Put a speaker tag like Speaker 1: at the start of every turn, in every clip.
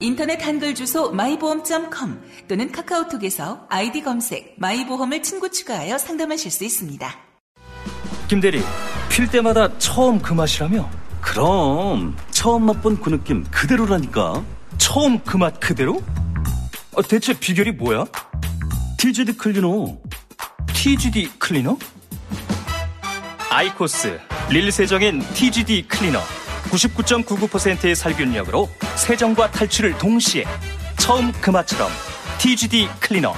Speaker 1: 인터넷 한글 주소 마이보험.com 또는 카카오톡에서 아이디 검색 마이보험을 친구 추가하여 상담하실 수 있습니다.
Speaker 2: 김대리, 필 때마다 처음 그 맛이라며? 그럼 처음 맛본 그 느낌 그대로라니까. 처음 그 맛 그대로? 아, 대체 비결이 뭐야? TGD 클리너. TGD 클리너? 아이코스 릴 세정인 TGD 클리너. 99.99%의 살균력으로 세정과 탈출을 동시에 처음 그 맛처럼 TGD 클리너.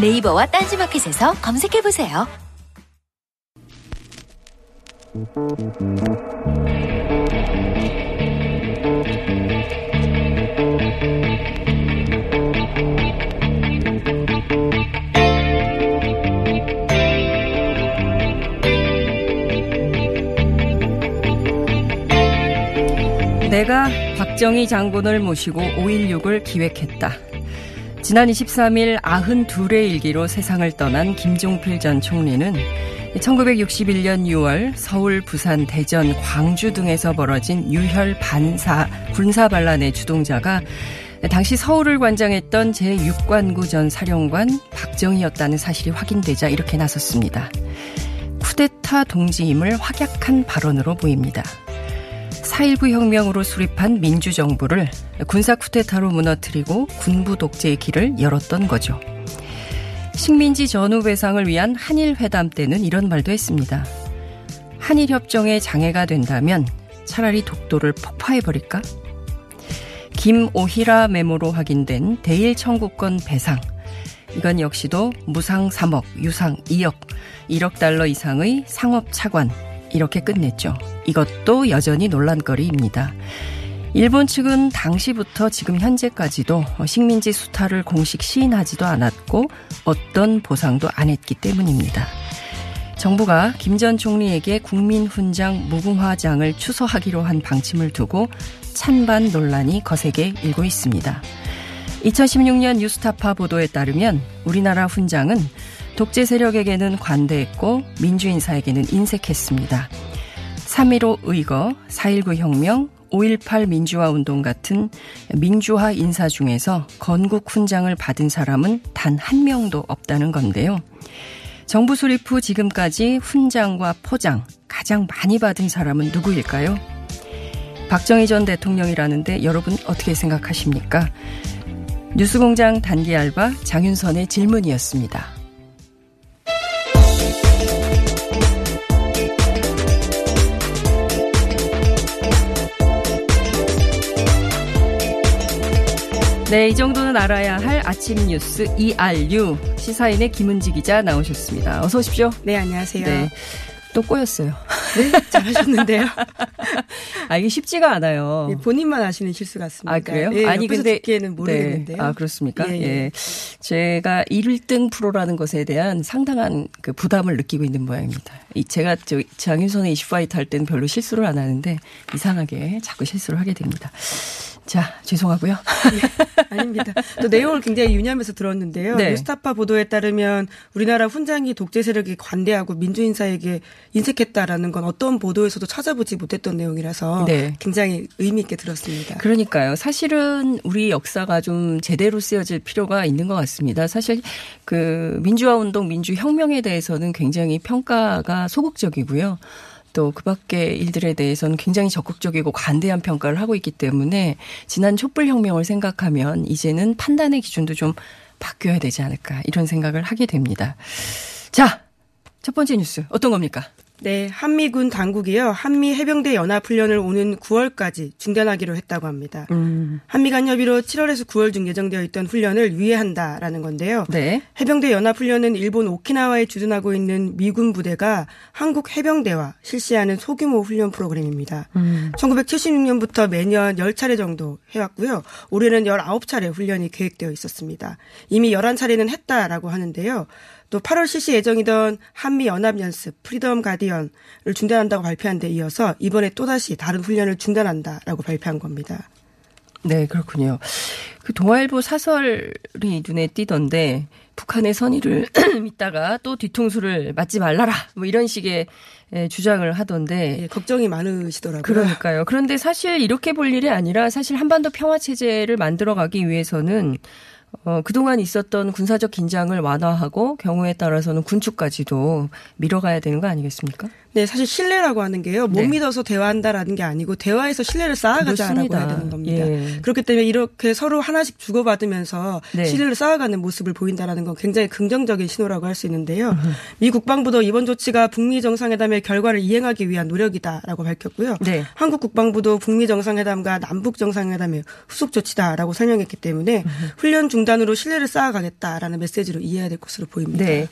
Speaker 3: 네이버와 딴지마켓에서 검색해보세요.
Speaker 4: 내가 박정희 장군을 모시고 5.16을 기획했다. 지난 23일 92의 일기로 세상을 떠난 김종필 전 총리는 1961년 6월 서울, 부산, 대전, 광주 등에서 벌어진 유혈 반사 군사 반란의 주동자가 당시 서울을 관장했던 제6관구 전 사령관 박정희였다는 사실이 확인되자 이렇게 나섰습니다. 쿠데타 동지임을 확약한 발언으로 보입니다. 4.19 혁명으로 수립한 민주정부를 군사 쿠데타로 무너뜨리고 군부 독재의 길을 열었던 거죠. 식민지 전후 배상을 위한 한일 회담 때는 이런 말도 했습니다. 한일 협정에 장애가 된다면 차라리 독도를 폭파해 버릴까? 김오히라 메모로 확인된 대일 청구권 배상. 이건 역시도 무상 3억, 유상 2억, 1억 달러 이상의 상업 차관. 이렇게 끝냈죠. 이것도 여전히 논란거리입니다. 일본 측은 당시부터 지금 현재까지도 식민지 수탈을 공식 시인하지도 않았고 어떤 보상도 안 했기 때문입니다. 정부가 김 전 총리에게 국민훈장 무궁화장을 추서하기로 한 방침을 두고 찬반 논란이 거세게 일고 있습니다. 2016년 뉴스타파 보도에 따르면 우리나라 훈장은 독재 세력에게는 관대했고 민주인사에게는 인색했습니다. 3.15 의거, 4.19 혁명, 5.18 민주화 운동 같은 민주화 인사 중에서 건국 훈장을 받은 사람은 단 한 명도 없다는 건데요. 정부 수립 후 지금까지 훈장과 포장 가장 많이 받은 사람은 누구일까요? 박정희 전 대통령이라는데 여러분 어떻게 생각하십니까? 뉴스공장 단기 알바 장윤선의 질문이었습니다. 네, 이 정도는 알아야 할 아침 뉴스 ERU 시사인의 김은지 기자 나오셨습니다. 어서 오십시오.
Speaker 5: 네, 안녕하세요.
Speaker 4: 네. 또 꼬였어요.
Speaker 5: 네, 잘하셨는데요.
Speaker 4: 아, 이게 쉽지가 않아요.
Speaker 5: 네, 본인만 아시는 실수 같습니다.
Speaker 4: 아, 그래요?
Speaker 5: 네,
Speaker 4: 아니, 근데.
Speaker 5: 듣기에는 모르겠는데요.
Speaker 4: 네. 아, 그렇습니까?
Speaker 5: 예,
Speaker 4: 예,
Speaker 5: 예.
Speaker 4: 제가 1등 프로라는 것에 대한 상당한 그 부담을 느끼고 있는 모양입니다. 이 제가 저 장윤선의 이슈파이트 할 때는 별로 실수를 안 하는데 이상하게 자꾸 실수를 하게 됩니다. 자, 죄송하고요.
Speaker 5: 아닙니다. 또 내용을 굉장히 유념해서 들었는데요.
Speaker 4: 네.
Speaker 5: 뉴스타파 보도에 따르면 우리나라 훈장이 독재 세력이 관대하고 민주인사에게 인색했다라는 건 어떤 보도에서도 찾아보지 못했던 내용이라서
Speaker 4: 네.
Speaker 5: 굉장히 의미 있게 들었습니다.
Speaker 4: 그러니까요. 사실은 우리 역사가 좀 제대로 쓰여질 필요가 있는 것 같습니다. 사실 그 민주화 운동, 민주 혁명에 대해서는 굉장히 평가가 소극적이고요. 또 그 밖의 일들에 대해서는 굉장히 적극적이고 관대한 평가를 하고 있기 때문에 지난 촛불혁명을 생각하면 이제는 판단의 기준도 좀 바뀌어야 되지 않을까 이런 생각을 하게 됩니다. 자, 첫 번째 뉴스 어떤 겁니까?
Speaker 5: 네, 한미군 당국이요. 한미 해병대 연합 훈련을 오는 9월까지 중단하기로 했다고 합니다.
Speaker 4: 음.
Speaker 5: 한미 간 협의로 7월에서 9월 중 예정되어 있던 훈련을 유예한다라는 건데요.
Speaker 4: 네.
Speaker 5: 해병대 연합 훈련은 일본 오키나와에 주둔하고 있는 미군 부대가 한국 해병대와 실시하는 소규모 훈련 프로그램입니다.
Speaker 4: 음.
Speaker 5: 1976년부터 매년 10차례 정도 해왔고요. 올해는 19차례 훈련이 계획되어 있었습니다. 이미 11차례는 했다라고 하는데요. 또 8월 실시 예정이던 한미 연합 연습 프리덤 가디언을 중단한다고 발표한 데 이어서 이번에 또다시 다른 훈련을 중단한다라고 발표한 겁니다.
Speaker 4: 네, 그렇군요. 그 동아일보 사설이 눈에 띄던데 북한의 선의를 믿다가 또 뒤통수를 맞지 말라라 뭐 이런 식의 예, 주장을 하던데
Speaker 5: 예, 걱정이 많으시더라고요.
Speaker 4: 그러니까요. 그런데 사실 이렇게 볼 일이 아니라 사실 한반도 평화 체제를 만들어 가기 위해서는 어, 그동안 있었던 군사적 긴장을 완화하고 경우에 따라서는 군축까지도 밀어가야 되는 거 아니겠습니까?
Speaker 5: 네, 사실 신뢰라고 하는 게요. 못
Speaker 4: 네.
Speaker 5: 믿어서 대화한다라는 게 아니고 대화에서 신뢰를 쌓아가자라고
Speaker 4: 그렇습니다.
Speaker 5: 해야 되는 겁니다.
Speaker 4: 예.
Speaker 5: 그렇기 때문에 이렇게 서로 하나씩 주고받으면서
Speaker 4: 네.
Speaker 5: 신뢰를 쌓아가는 모습을 보인다라는 건 굉장히 긍정적인 신호라고 할 수 있는데요. 미 국방부도 이번 조치가 북미 정상회담의 결과를 이행하기 위한 노력이다라고 밝혔고요.
Speaker 4: 네.
Speaker 5: 한국 국방부도 북미 정상회담과 남북 정상회담의 후속 조치다라고 설명했기 때문에 훈련 중단으로 신뢰를 쌓아가겠다라는 메시지로 이해해야 될 것으로 보입니다.
Speaker 4: 네.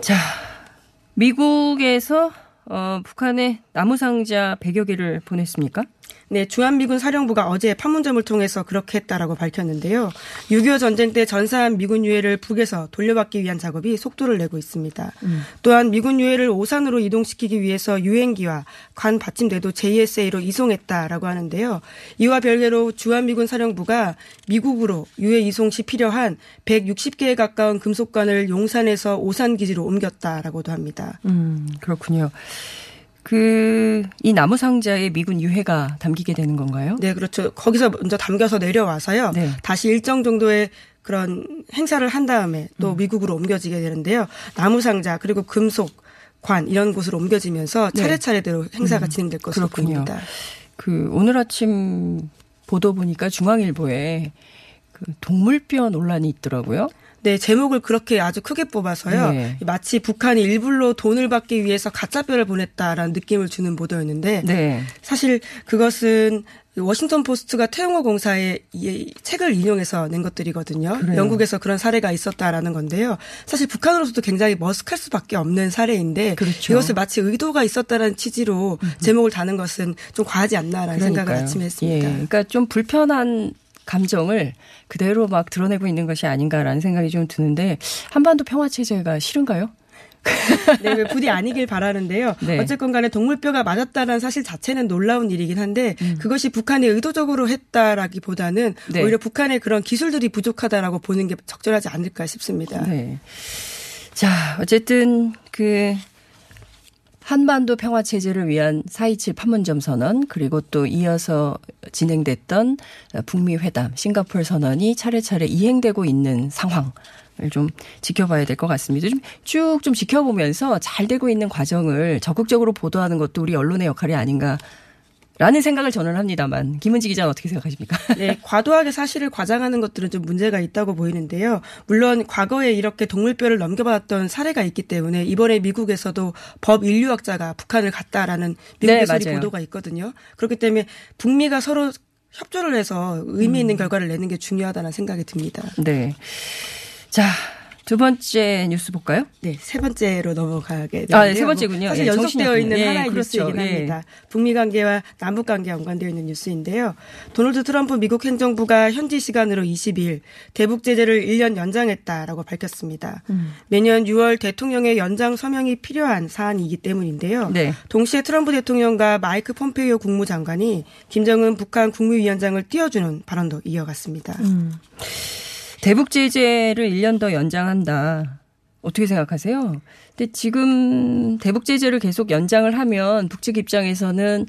Speaker 4: 자, 미국에서 어, 북한에 나무상자 100여 개를 보냈습니까?
Speaker 5: 네, 주한미군 사령부가 어제 판문점을 통해서 그렇게 했다라고 밝혔는데요. 6.25 전쟁 때 전사한 미군 유해를 북에서 돌려받기 위한 작업이 속도를 내고 있습니다. 또한 미군 유해를 오산으로 이동시키기 위해서 유행기와 관 받침대도 JSA로 이송했다라고 하는데요. 이와 별개로 주한미군 사령부가 미국으로 유해 이송 시 필요한 160개에 가까운 금속관을 용산에서 오산 기지로 옮겼다라고도 합니다.
Speaker 4: 음, 그렇군요. 그, 이 나무 상자에 미군 유해가 담기게 되는 건가요?
Speaker 5: 네, 그렇죠. 거기서 먼저 담겨서 내려와서요.
Speaker 4: 네.
Speaker 5: 다시 일정 정도의 그런 행사를 한 다음에 또
Speaker 4: 음.
Speaker 5: 미국으로 옮겨지게 되는데요. 나무 상자 그리고 금속 관 이런 곳으로 옮겨지면서
Speaker 4: 네.
Speaker 5: 차례차례대로 행사가 진행될 것으로
Speaker 4: 그렇군요.
Speaker 5: 보입니다.
Speaker 4: 그, 오늘 아침 보도 보니까 중앙일보에 그 동물뼈 논란이 있더라고요.
Speaker 5: 네, 제목을 그렇게 아주 크게 뽑아서요.
Speaker 4: 네.
Speaker 5: 마치 북한이 일부러 돈을 받기 위해서 가짜뼈를 보냈다라는 느낌을 주는 보도였는데
Speaker 4: 네.
Speaker 5: 사실 그것은 워싱턴 포스트가 태영호 공사의 이 책을 인용해서 낸 것들이거든요.
Speaker 4: 그래요.
Speaker 5: 영국에서 그런 사례가 있었다라는 건데요. 사실 북한으로서도 굉장히 머쓱할 수밖에 없는 사례인데
Speaker 4: 그렇죠.
Speaker 5: 이것을 마치 의도가 있었다라는 취지로 제목을 다는 것은 좀 과하지 않나라는 생각을
Speaker 4: 그러니까요.
Speaker 5: 아침에
Speaker 4: 예,
Speaker 5: 했습니다.
Speaker 4: 그러니까 좀 불편한 감정을 그대로 막 드러내고 있는 것이 아닌가라는 생각이 좀 드는데 한반도 평화 체제가 싫은가요?
Speaker 5: 네, 왜 부디 아니길 바라는데요.
Speaker 4: 네.
Speaker 5: 어쨌건 간에 동물뼈가 맞았다는 사실 자체는 놀라운 일이긴 한데 그것이 북한이 의도적으로 했다라기보다는
Speaker 4: 음. 네.
Speaker 5: 오히려 북한의 그런 기술들이 부족하다라고 보는 게 적절하지 않을까 싶습니다.
Speaker 4: 네. 자, 어쨌든 그 한반도 평화 체제를 위한 4.27 판문점 선언 그리고 또 이어서 진행됐던 북미 회담, 싱가포르 선언이 차례차례 이행되고 있는 상황 을 좀 지켜봐야 될 것 같습니다. 좀쭉좀 지켜보면서 잘 되고 있는 과정을 적극적으로 보도하는 것도 우리 언론의 역할이 아닌가. 라는 생각을 저는 합니다만 김은지 기자는 어떻게 생각하십니까?
Speaker 5: 네, 과도하게 사실을 과장하는 것들은 좀 문제가 있다고 보이는데요. 물론 과거에 이렇게 동물뼈를 넘겨받았던 사례가 있기 때문에 이번에 미국에서도 법 인류학자가 북한을 갔다라는
Speaker 4: 네,
Speaker 5: 미국에서의
Speaker 4: 맞아요.
Speaker 5: 보도가 있거든요. 그렇기 때문에 북미가 서로 협조를 해서 의미
Speaker 4: 음.
Speaker 5: 있는 결과를 내는 게 중요하다는 생각이 듭니다.
Speaker 4: 네. 자, 두 번째 뉴스 볼까요?
Speaker 5: 네, 세 번째로 넘어가게 되는데요.
Speaker 4: 아, 네, 세 번째군요.
Speaker 5: 사실
Speaker 4: 예,
Speaker 5: 연속되어 있는.
Speaker 4: 예,
Speaker 5: 하나의
Speaker 4: 그렇죠.
Speaker 5: 뉴스이긴
Speaker 4: 예.
Speaker 5: 합니다. 북미 관계와 남북 관계에 연관되어 있는 뉴스인데요. 도널드 트럼프 미국 행정부가 현지 시간으로 20일 대북 제재를 1년 연장했다라고 밝혔습니다.
Speaker 4: 음.
Speaker 5: 매년 6월 대통령의 연장 서명이 필요한 사안이기 때문인데요.
Speaker 4: 네.
Speaker 5: 동시에 트럼프 대통령과 마이크 폼페이오 국무장관이 김정은 북한 국무위원장을 띄워주는 발언도 이어갔습니다.
Speaker 4: 음. 대북 제재를 1년 더 연장한다. 어떻게 생각하세요? 근데 지금 대북 제재를 계속 연장을 하면 북측 입장에서는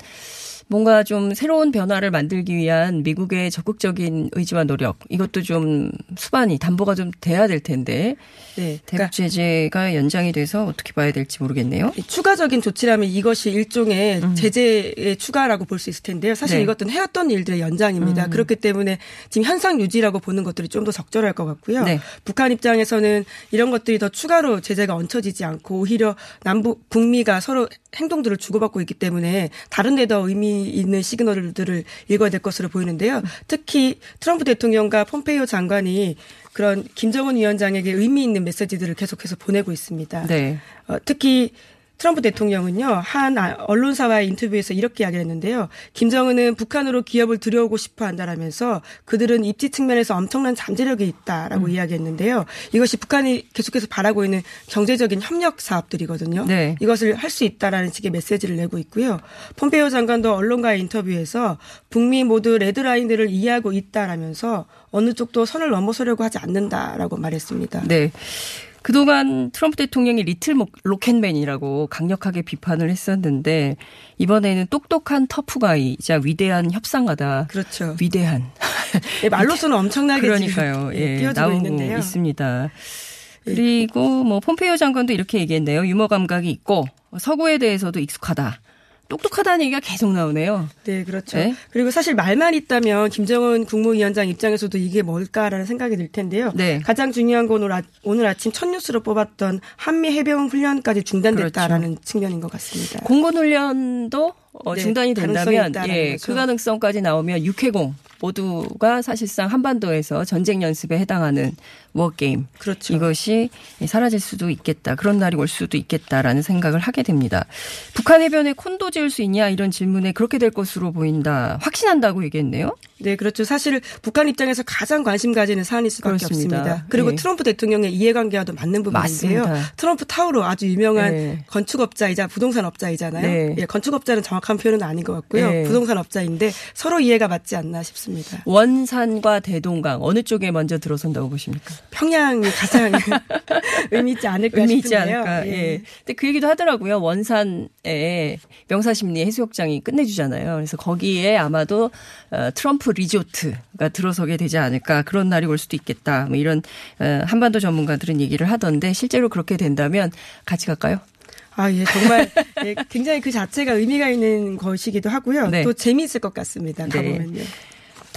Speaker 4: 뭔가 좀 새로운 변화를 만들기 위한 미국의 적극적인 의지와 노력 이것도 좀 수반이 담보가 좀 돼야 될 텐데
Speaker 5: 네.
Speaker 4: 대북
Speaker 5: 그러니까
Speaker 4: 제재가 연장이 돼서 어떻게 봐야 될지 모르겠네요.
Speaker 5: 추가적인 조치라면 이것이 일종의
Speaker 4: 음.
Speaker 5: 제재의 추가라고 볼 수 있을 텐데요. 사실
Speaker 4: 네.
Speaker 5: 이것은 해왔던 일들의 연장입니다.
Speaker 4: 음.
Speaker 5: 그렇기 때문에 지금 현상 유지라고 보는 것들이 좀 더 적절할 것 같고요.
Speaker 4: 네.
Speaker 5: 북한 입장에서는 이런 것들이 더 추가로 제재가 얹혀지지 않고 오히려 남북 북미가 서로 행동들을 주고받고 있기 때문에 다른 데 더 의미 있는 시그널들을 읽어야 될 것으로 보이는데요. 특히 트럼프 대통령과 폼페이오 장관이 그런 김정은 위원장에게 의미 있는 메시지들을 계속해서 보내고 있습니다.
Speaker 4: 네.
Speaker 5: 어, 특히 트럼프 대통령은요 한 아- 언론사와의 인터뷰에서 이렇게 이야기를 했는데요. 김정은은 북한으로 기업을 들여오고 싶어 한다라면서 그들은 입지 측면에서 엄청난 잠재력이 있다라고
Speaker 4: 음.
Speaker 5: 이야기했는데요. 이것이 북한이 계속해서 바라고 있는 경제적인 협력 사업들이거든요.
Speaker 4: 네.
Speaker 5: 이것을 할 수 있다라는 식의 메시지를 내고 있고요. 폼페이오 장관도 언론과의 인터뷰에서 북미 모두 레드라인들을 이해하고 있다라면서 어느 쪽도 선을 넘어서려고 하지 않는다라고 말했습니다.
Speaker 4: 네. 그동안 트럼프 대통령이 리틀 목- 로켓맨이라고 강력하게 비판을 했었는데 이번에는 똑똑한 터프가이자 위대한 협상가다.
Speaker 5: 그렇죠.
Speaker 4: 위대한.
Speaker 5: 예, 말로서는 엄청나게
Speaker 4: 그러니까요.
Speaker 5: 예,
Speaker 4: 예, 나오고
Speaker 5: 있는데요. 예.
Speaker 4: 있습니다. 그리고 뭐 폼페이오 장관도 이렇게 얘기했네요. 유머 감각이 있고 서구에 대해서도 익숙하다. 똑똑하다는 얘기가 계속 나오네요.
Speaker 5: 네, 그렇죠.
Speaker 4: 네.
Speaker 5: 그리고 사실 말만 있다면 김정은 국무위원장 입장에서도 이게 뭘까라는 생각이 들 텐데요.
Speaker 4: 네.
Speaker 5: 가장 중요한 건 오늘, 아, 오늘 아침 첫 뉴스로 뽑았던 한미 해병 훈련까지 중단됐다라는 측면인 것 같습니다.
Speaker 4: 공군 훈련도 어,
Speaker 5: 네,
Speaker 4: 중단이 된다면 예,
Speaker 5: 거죠.
Speaker 4: 그 가능성까지 나오면 육해공 모두가 사실상 한반도에서 전쟁 연습에 해당하는 워게임
Speaker 5: 그렇죠.
Speaker 4: 이것이 사라질 수도 있겠다. 그런 날이 올 수도 있겠다라는 생각을 하게 됩니다. 북한 해변에 콘도 지을 수 있냐 이런 질문에 그렇게 될 것으로 보인다. 확신한다고 얘기했네요.
Speaker 5: 네, 그렇죠. 사실 북한 입장에서 가장 관심 가지는 사안일 수밖에
Speaker 4: 그렇습니다.
Speaker 5: 없습니다. 그리고
Speaker 4: 예.
Speaker 5: 트럼프 대통령의 이해관계와도 맞는 부분인데요.
Speaker 4: 맞습니다.
Speaker 5: 트럼프 타워로 아주 유명한
Speaker 4: 네.
Speaker 5: 건축업자이자 부동산 업자이잖아요.
Speaker 4: 네.
Speaker 5: 예, 건축업자는 정확한 표현은 아닌 것 같고요.
Speaker 4: 네.
Speaker 5: 부동산 업자인데 서로 이해가 맞지 않나 싶습니다.
Speaker 4: 원산과 대동강 어느 쪽에 먼저 들어선다고 보십니까?
Speaker 5: 평양이 가장 의미 있지 않을까
Speaker 4: 의미 있지
Speaker 5: 싶은데요.
Speaker 4: 않을까. 예. 근데 그 얘기도 하더라고요. 원산에 명사심리 해수욕장이 끝내주잖아요. 그래서 거기에 아마도 어, 트럼프 리조트가 들어서게 되지 않을까. 그런 날이 올 수도 있겠다. 뭐 이런 어, 한반도 전문가들은 얘기를 하던데 실제로 그렇게 된다면 같이 갈까요?
Speaker 5: 아, 예, 정말 예, 굉장히 그 자체가 의미가 있는 것이기도 하고요.
Speaker 4: 네.
Speaker 5: 또 재미있을 것 같습니다.
Speaker 4: 네.
Speaker 5: 가보면요.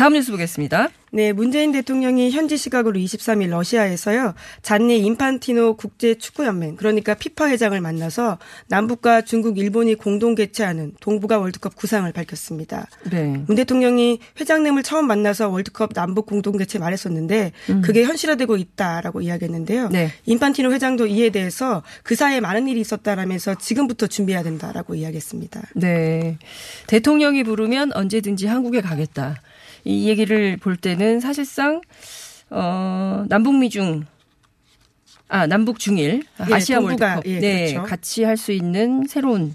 Speaker 4: 다음 뉴스 보겠습니다.
Speaker 5: 네, 문재인 대통령이 현지 시각으로 23일 러시아에서요. 잔니 인판티노 국제축구연맹 그러니까 피파 회장을 만나서 남북과 중국, 일본이 공동 개최하는 동북아 월드컵 구상을 밝혔습니다.
Speaker 4: 네.
Speaker 5: 문 대통령이 회장님을 처음 만나서 월드컵 남북 공동 개최 말했었는데 그게 현실화되고 있다라고 이야기했는데요.
Speaker 4: 음. 네.
Speaker 5: 인판티노 회장도 이에 대해서 그 사이에 많은 일이 있었다라면서 지금부터 준비해야 된다라고 이야기했습니다.
Speaker 4: 네. 대통령이 부르면 언제든지 한국에 가겠다. 이 얘기를 볼 때는 사실상 어 남북미 중 아, 남북 중일
Speaker 5: 예,
Speaker 4: 아시아 월드컵
Speaker 5: 예,
Speaker 4: 네,
Speaker 5: 그렇죠.
Speaker 4: 같이 할 수 있는 새로운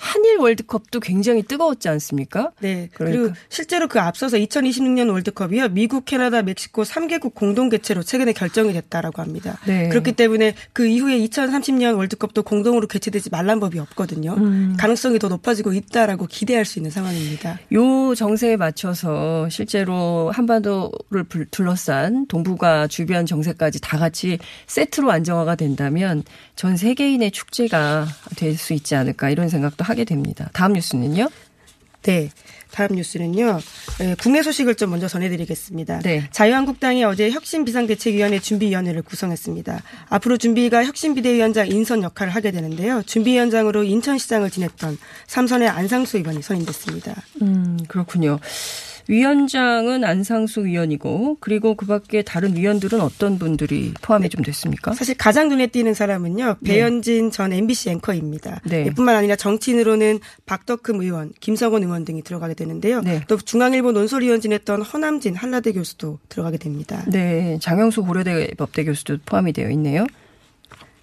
Speaker 4: 한일 월드컵도 굉장히 뜨거웠지 않습니까?
Speaker 5: 네.
Speaker 4: 그러니까.
Speaker 5: 그리고 실제로 그 앞서서 2026년 월드컵이요. 미국, 캐나다, 멕시코 3개국 공동 개최로 최근에 결정이 됐다라고 합니다.
Speaker 4: 네.
Speaker 5: 그렇기 때문에 그 이후에 2030년 월드컵도 공동으로 개최되지 말란 법이 없거든요.
Speaker 4: 음.
Speaker 5: 가능성이 더 높아지고 있다라고 기대할 수 있는 상황입니다.
Speaker 4: 요 정세에 맞춰서 실제로 한반도를 불- 둘러싼 동북아 주변 정세까지 다 같이 세트로 안정화가 된다면 전 세계인의 축제가 될 수 있지 않을까 이런 생각도 하게 됩니다. 다음 뉴스는요?
Speaker 5: 네. 다음 뉴스는요. 예, 국내 소식을 좀 먼저 전해드리겠습니다.
Speaker 4: 네.
Speaker 5: 자유한국당이 어제 혁신 비상대책위원회 준비위원회를 구성했습니다. 앞으로 준비가 혁신 비대위원장 인선 역할을 하게 되는데요. 준비위원장으로 인천시장을 지냈던 삼선의 안상수 의원이 선임됐습니다.
Speaker 4: 음, 그렇군요. 위원장은 안상수 위원이고 그리고 그밖에 다른 위원들은 어떤 분들이 포함이 좀 됐습니까?
Speaker 5: 사실 가장 눈에 띄는 사람은요. 배현진 전 MBC 앵커입니다.
Speaker 4: 네.
Speaker 5: 예, 뿐만 아니라 정치인으로는 박덕흠 의원, 김성원 의원 등이 들어가게 되는데요.
Speaker 4: 네.
Speaker 5: 또 중앙일보 논설위원 지냈던 허남진 한라대 교수도 들어가게 됩니다.
Speaker 4: 네, 장영수 고려대 법대 교수도 포함이 되어 있네요.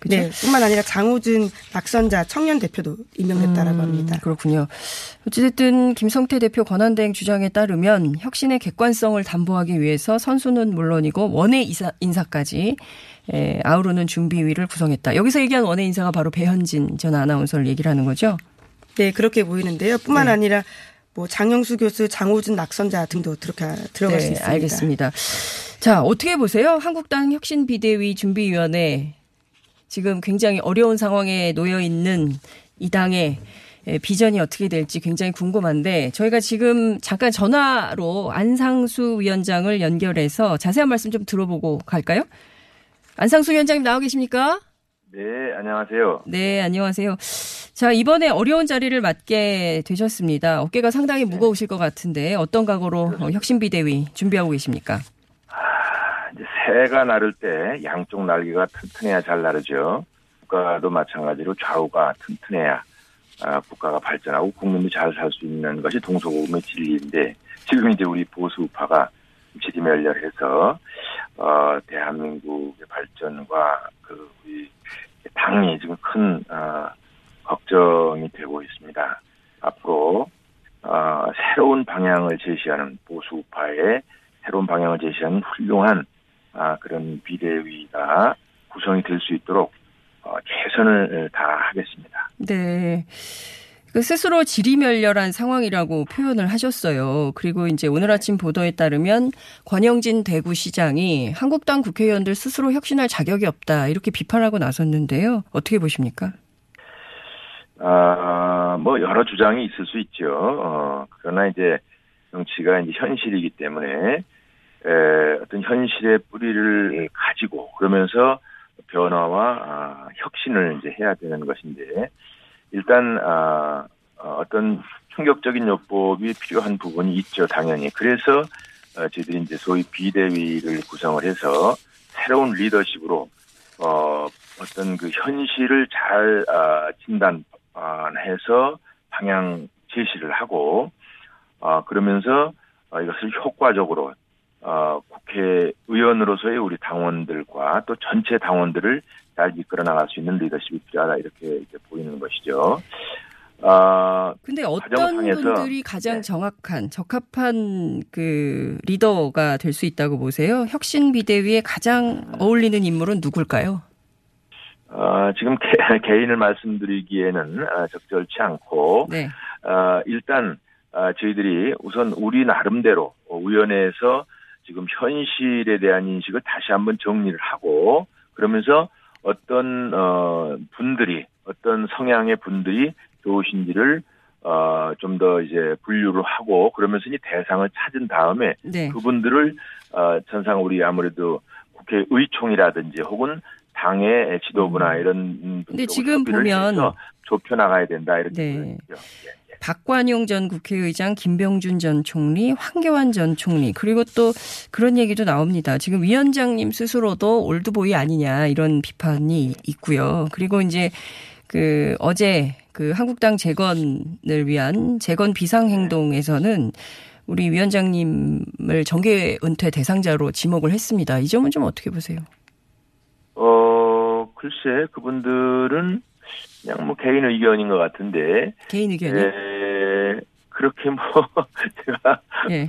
Speaker 4: 그죠?
Speaker 5: 네, 뿐만 아니라 장우준 낙선자 청년 대표도 임명됐다라고 합니다.
Speaker 4: 음, 그렇군요. 어찌됐든 김성태 대표 권한대행 주장에 따르면 혁신의 객관성을 담보하기 위해서 선수는 물론이고 원외 이사, 인사까지 에, 아우르는 준비위를 구성했다. 여기서 얘기한 원외 인사가 바로 배현진 전 아나운서를 얘기를 하는 거죠.
Speaker 5: 네, 그렇게 보이는데요. 뿐만
Speaker 4: 네.
Speaker 5: 아니라 뭐 장영수 교수, 장호준 낙선자 등도 들어가 들어갈 수 있습니다.
Speaker 4: 네, 알겠습니다. 자, 어떻게 보세요? 한국당 혁신 비대위 준비위원회 지금 굉장히 어려운 상황에 놓여 있는 이 당의 예, 비전이 어떻게 될지 굉장히 궁금한데 저희가 지금 잠깐 전화로 안상수 위원장을 연결해서 자세한 말씀 좀 들어보고 갈까요? 안상수 위원장님 나와 계십니까?
Speaker 6: 네, 안녕하세요.
Speaker 4: 네, 안녕하세요. 자, 이번에 어려운 자리를 맡게 되셨습니다. 어깨가 상당히 무거우실 것 같은데 어떤 각오로 어, 혁신비대위 준비하고 계십니까?
Speaker 6: 아, 이제 새가 나를 때 양쪽 날개가 튼튼해야 잘 나르죠. 국가도 마찬가지로 좌우가 튼튼해야 아, 국가가 발전하고 국민도 잘 살 수 있는 것이 동서고금의 진리인데 지금 이제 우리 보수파가 지리멸렬해서 어, 대한민국의 발전과 그 우리 당이 지금 큰 어, 걱정이 되고 있습니다. 앞으로 어, 새로운 방향을 제시하는 보수파의 새로운 방향을 제시하는 훌륭한 아, 그런 비대위가 구성이 될 수 있도록 어, 최선을 다하겠습니다.
Speaker 4: 네. 그 스스로 지리멸렬한 상황이라고 표현을 하셨어요. 그리고 이제 오늘 아침 보도에 따르면 권영진 대구시장이 한국당 국회의원들 스스로 혁신할 자격이 없다 이렇게 비판하고 나섰는데요. 어떻게 보십니까?
Speaker 6: 아, 뭐 여러 주장이 있을 수 있죠. 어, 그러나 이제 정치가 이제 현실이기 때문에 에, 어떤 현실의 뿌리를 가지고 그러면서 변화와 아, 혁신을 이제 해야 되는 것인데 일단 아, 어, 어떤 충격적인 요법이 필요한 부분이 있죠, 당연히. 그래서 어, 저희들이 이제 소위 비대위를 구성을 해서 새로운 리더십으로 어, 어떤 그 현실을 잘 아, 진단해서 방향 제시를 하고 어, 그러면서 어, 이것을 효과적으로 어, 국회의원으로서의 우리 당원들과 또 전체 당원들을 잘 이끌어 나갈 수 있는 리더십이 필요하다 이렇게 보이는 것이죠. 아,
Speaker 4: 근데 어떤 분들이 가장
Speaker 6: 네.
Speaker 4: 정확한 적합한 그 리더가 될 수 있다고 보세요? 혁신 비대위에 가장 어울리는 인물은 누굴까요?
Speaker 6: 어, 지금 개, 개인을 말씀드리기에는 아, 적절치 않고
Speaker 4: 네.
Speaker 6: 어, 일단 아, 저희들이 우선 우리 나름대로 어, 위원회에서 지금 현실에 대한 인식을 다시 한번 정리를 하고 그러면서 어떤 어, 분들이 어떤 성향의 분들이 좋으신지를 어, 좀 더 이제 분류를 하고 그러면서 이 대상을 찾은 다음에
Speaker 4: 네.
Speaker 6: 그분들을 어, 전상 우리 아무래도 국회의총이라든지 혹은 당의 지도부나 이런
Speaker 4: 근데
Speaker 6: 분들하고
Speaker 4: 지금 보면-
Speaker 6: 좁혀 나가야 된다 이렇게
Speaker 4: 네.
Speaker 6: 예.
Speaker 4: 박관용 전 국회의장, 김병준 전 총리, 황교안 전 총리, 그리고 또 그런 얘기도 나옵니다. 지금 위원장님 스스로도 올드보이 아니냐 이런 비판이 있고요. 그리고 이제 그 어제 그 한국당 재건을 위한 재건 비상행동에서는 우리 위원장님을 정계 은퇴 대상자로 지목을 했습니다. 이 점은 좀 어떻게 보세요?
Speaker 6: 어, 글쎄, 그분들은 그냥 뭐 개인 의견인 것 같은데,
Speaker 4: 개인 의견이?
Speaker 6: 에, 그렇게 뭐, 제가,
Speaker 4: 예.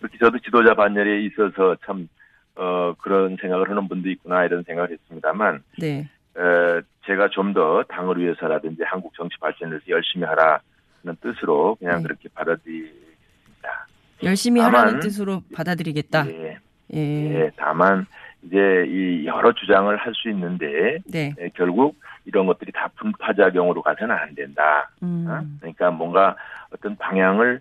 Speaker 6: 그렇게 저도 지도자 반열에 있어서 참, 어, 그런 생각을 하는 분도 있구나, 이런 생각을 했습니다만,
Speaker 4: 네.
Speaker 6: 에, 제가 좀 더 당을 위해서라든지 한국 정치 발전을 위해서 열심히 하라는 뜻으로 그냥
Speaker 4: 네.
Speaker 6: 그렇게 받아들이겠습니다.
Speaker 4: 열심히
Speaker 6: 다만-
Speaker 4: 하라는 뜻으로 받아들이겠다.
Speaker 6: 예,
Speaker 4: 예.
Speaker 6: 예, 다만, 이제 이 여러 주장을 할 수 있는데,
Speaker 4: 네.
Speaker 6: 에, 결국 이런 것들이 다 분파작용으로 가서는 안 된다. 어?
Speaker 4: 음.
Speaker 6: 그러니까 뭔가 어떤 방향을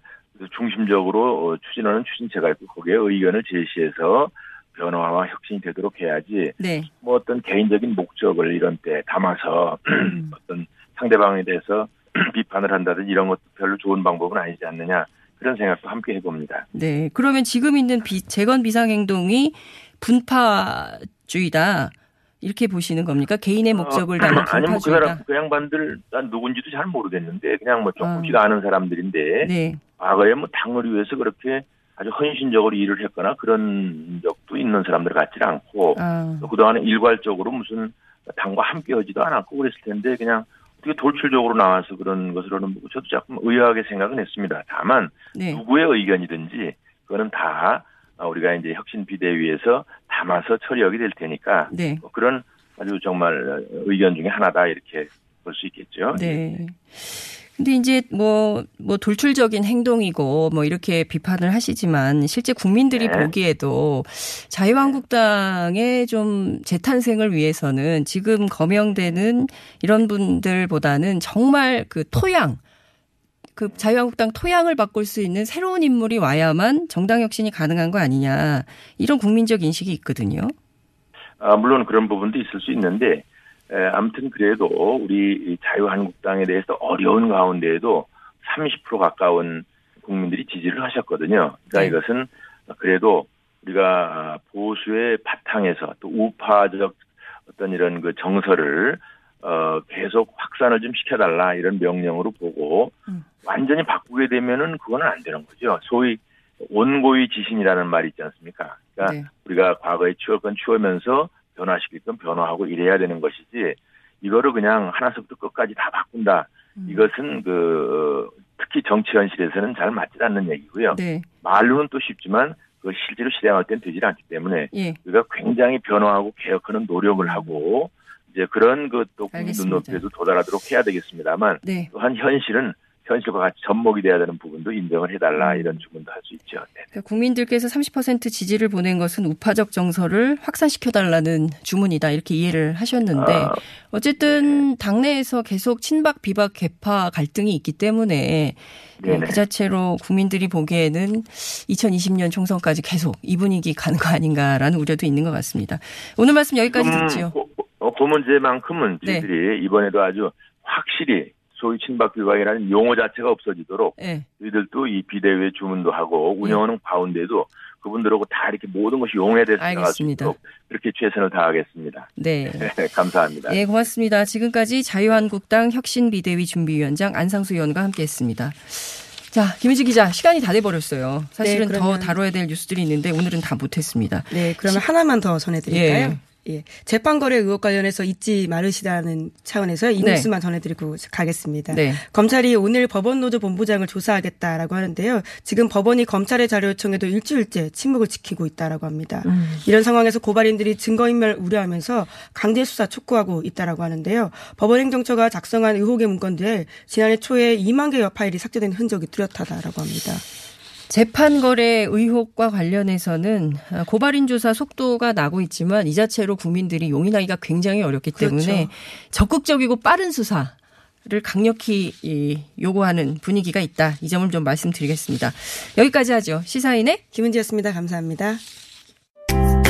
Speaker 6: 중심적으로 어, 추진하는 추진체가 있고 거기에 의견을 제시해서 변화와 혁신이 되도록 해야지
Speaker 4: 네.
Speaker 6: 뭐 어떤 개인적인 목적을 이런 때 담아서
Speaker 4: 음.
Speaker 6: 어떤 상대방에 대해서 비판을 한다든지 이런 것도 별로 좋은 방법은 아니지 않느냐 그런 생각도 함께 해봅니다.
Speaker 4: 네. 그러면 지금 있는 비, 재건 비상행동이 분파주의다. 이렇게 보시는 겁니까? 개인의 목적을 담은
Speaker 6: 어, 아니 뭐 그 사람. 그 양반들 난 누군지도 잘 모르겠는데 그냥 뭐
Speaker 4: 아.
Speaker 6: 조금씩 아는 사람들인데
Speaker 4: 네.
Speaker 6: 과거에 뭐 당을 위해서 그렇게 아주 헌신적으로 일을 했거나 그런 적도 있는 사람들 같지 않고
Speaker 4: 아,
Speaker 6: 또 그동안에 일괄적으로 무슨 당과 함께 하지도 않았고 그랬을 텐데 그냥 어떻게 돌출적으로 나와서 그런 것을 하는 보고 저도 조금 의아하게 생각은 했습니다. 다만
Speaker 4: 네.
Speaker 6: 누구의 의견이든지 그거는 다 우리가 이제 혁신 비대위에서 담아서 처리하게 될 테니까
Speaker 4: 네.
Speaker 6: 뭐 그런 아주 정말 의견 중에 하나다 이렇게 볼 수 있겠죠.
Speaker 4: 네. 근데 이제 뭐, 뭐 돌출적인 행동이고 뭐 이렇게 비판을 하시지만 실제 국민들이
Speaker 6: 네.
Speaker 4: 보기에도 자유한국당의 좀 재탄생을 위해서는 지금 거명되는 이런 분들보다는 정말 그 토양, 그 자유한국당 토양을 바꿀 수 있는 새로운 인물이 와야만 정당 혁신이 가능한 거 아니냐. 이런 국민적 인식이 있거든요.
Speaker 6: 아, 물론 그런 부분도 있을 수 있는데 에, 아무튼 그래도 우리 이 자유한국당에 대해서 어려운 가운데에도 30% 가까운 국민들이 지지를 하셨거든요. 그러니까
Speaker 4: 네.
Speaker 6: 이것은 그래도 우리가 보수의 바탕에서 또 우파적 어떤 이런 그 정서를 어 계속 확산을 좀 시켜달라 이런 명령으로 보고
Speaker 4: 음.
Speaker 6: 완전히 바꾸게 되면은 그거는 안 되는 거죠. 소위 온고의 지신이라는 말이 있지 않습니까? 그러니까
Speaker 4: 네.
Speaker 6: 우리가 과거에 추울 건 추우면서 변화시킬 건 변화하고 이래야 되는 것이지 이거를 그냥 하나서부터 끝까지 다 바꾼다.
Speaker 4: 음.
Speaker 6: 이것은 그 특히 정치 현실에서는 잘 맞지 않는 얘기고요.
Speaker 4: 네.
Speaker 6: 말로는 또 쉽지만 그 실제로 실행할 때는 되질 않기 때문에
Speaker 4: 예.
Speaker 6: 우리가 굉장히 변화하고 개혁하는 노력을 하고 이제 그런 그또 국민. 눈높이에도 도달하도록 해야 되겠습니다만
Speaker 4: 네.
Speaker 6: 또한 현실은 현실과 같이 접목이 돼야 되는 부분도 인정을 해달라
Speaker 4: 음.
Speaker 6: 이런 주문도 할 수 있죠. 네.
Speaker 4: 그러니까 국민들께서 30% 지지를 보낸 것은 우파적 정서를 확산시켜달라는 주문이다 이렇게 이해를 하셨는데
Speaker 6: 아,
Speaker 4: 어쨌든 당내에서 계속 친박 비박 개파 갈등이 있기 때문에
Speaker 6: 네네.
Speaker 4: 그 자체로 국민들이 보기에는 2020년 총선까지 계속 이 분위기 가는 거 아닌가라는 우려도 있는 것 같습니다. 오늘 말씀 여기까지
Speaker 6: 음,
Speaker 4: 듣지요.
Speaker 6: 그, 어, 그 문제만큼은
Speaker 4: 네.
Speaker 6: 저희들이 이번에도 아주 확실히 소위 친박 비박이라는 용어 자체가 없어지도록
Speaker 4: 네.
Speaker 6: 저희들도 이 비대위에 주문도 하고 운영하는 가운데도 그분들하고 다 이렇게 모든 것이 용해돼서 나갈 수. 있도록 그렇게 최선을 다하겠습니다.
Speaker 4: 네.
Speaker 6: 감사합니다.
Speaker 4: 예, 고맙습니다. 지금까지 자유한국당 혁신비대위 준비위원장 안상수 의원과 함께했습니다. 자, 김희지 기자, 시간이 다 돼버렸어요. 사실은
Speaker 5: 네,
Speaker 4: 더
Speaker 5: 그러면-
Speaker 4: 다뤄야 될 뉴스들이 있는데 오늘은 다 못했습니다.
Speaker 5: 네, 그러면 하나만 더 전해드릴까요?
Speaker 4: 예.
Speaker 5: 예. 재판 거래 의혹 관련해서 잊지 말으시다는 차원에서 이
Speaker 4: 네.
Speaker 5: 뉴스만 전해드리고 가겠습니다.
Speaker 4: 네.
Speaker 5: 검찰이 오늘 법원 노조 본부장을 조사하겠다라고 하는데요. 지금 법원이 검찰의 자료 요청에도 일주일째 침묵을 지키고 있다라고 합니다.
Speaker 4: 음.
Speaker 5: 이런 상황에서 고발인들이 증거인멸 우려하면서 강제 수사 촉구하고 있다라고 하는데요. 법원 행정처가 작성한 의혹의 문건들에 지난해 초에 2만 개여 파일이 삭제된 흔적이 뚜렷하다라고 합니다.
Speaker 4: 재판 거래 의혹과 관련해서는 고발인 조사 속도가 나고 있지만 이 자체로 국민들이 용인하기가 굉장히 어렵기 때문에
Speaker 5: 그렇죠.
Speaker 4: 적극적이고 빠른 수사 를 강력히 이, 요구하는 분위기가 있다. 이 점을 좀 말씀드리겠습니다. 여기까지 하죠. 시사인의
Speaker 5: 김은지였습니다. 감사합니다.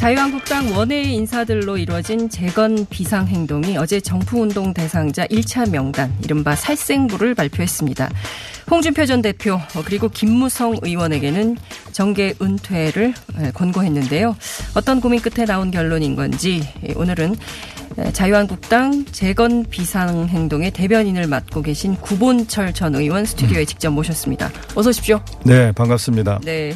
Speaker 4: 자유한국당 원외 인사들로 이루어진 재건 비상 행동이 어제 정부운동 대상자 1차 명단 이른바 살생부를 발표했습니다. 홍준표 전 대표 그리고 김무성 의원에게는 정계 은퇴를 권고했는데요. 어떤 고민 끝에 나온 결론인 건지 오늘은 자유한국당 재건 비상 행동의 대변인을 맡고 계신 구본철 전 의원 스튜디오에 직접 모셨습니다. 어서 오십시오.
Speaker 7: 네, 반갑습니다.
Speaker 4: 네.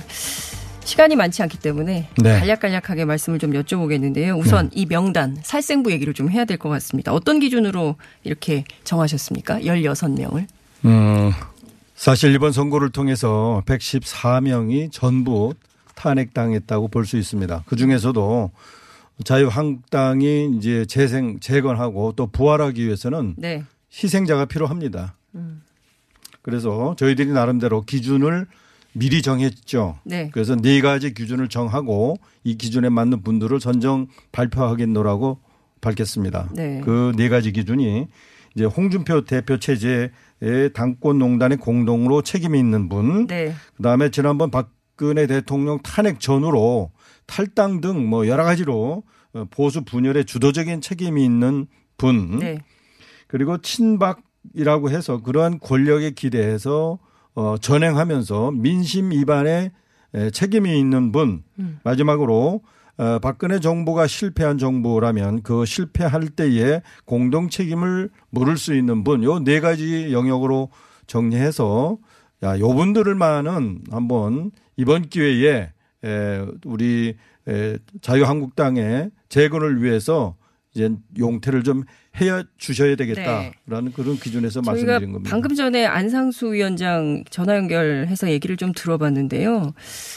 Speaker 4: 시간이 많지 않기 때문에
Speaker 7: 네.
Speaker 4: 간략간략하게 말씀을 좀 여쭤보겠는데요. 우선 이 명단 살생부 얘기를 좀 해야 될 것 같습니다. 어떤 기준으로 이렇게 정하셨습니까? 16명을.
Speaker 7: 음, 사실 이번 선거를 통해서 114명이 전부 탄핵당했다고 볼 수 있습니다. 그 중에서도 자유한국당이 이제 재생, 재건하고 또 부활하기 위해서는
Speaker 4: 네.
Speaker 7: 희생자가 필요합니다.
Speaker 4: 음.
Speaker 7: 그래서 저희들이 나름대로 기준을 미리 정했죠.
Speaker 4: 네.
Speaker 7: 그래서 네 가지 기준을 정하고 이 기준에 맞는 분들을 선정 발표하겠노라고 밝혔습니다.
Speaker 4: 네.
Speaker 7: 그네 가지 기준이 이제 홍준표 대표 체제의 당권 농단에 공동으로 책임이 있는 분,
Speaker 4: 네.
Speaker 7: 그다음에 지난번 박근혜 대통령 탄핵 전후로 탈당 등 뭐 여러 가지로 어, 보수 분열의 주도적인 책임이 있는 분,
Speaker 4: 네.
Speaker 7: 그리고 친박이라고 해서 그러한 권력에 기대해서 어, 전행하면서 민심 위반에 에, 책임이 있는 분,
Speaker 4: 음.
Speaker 7: 마지막으로 어, 박근혜 정부가 실패한 정부라면 그 실패할 때에 공동 책임을 물을 수 있는 분, 요 네 가지 영역으로 정리해서 야, 요 분들만은 한번 이번 기회에 에, 우리 에, 자유한국당의 재건을 위해서 이제 용태를 좀 해야 주셔야 되겠다라는 그런 기준에서
Speaker 4: 네.
Speaker 7: 말씀드린 겁니다.
Speaker 4: 방금 전에 안상수 위원장 전화 연결해서 얘기를 좀 들어봤는데요.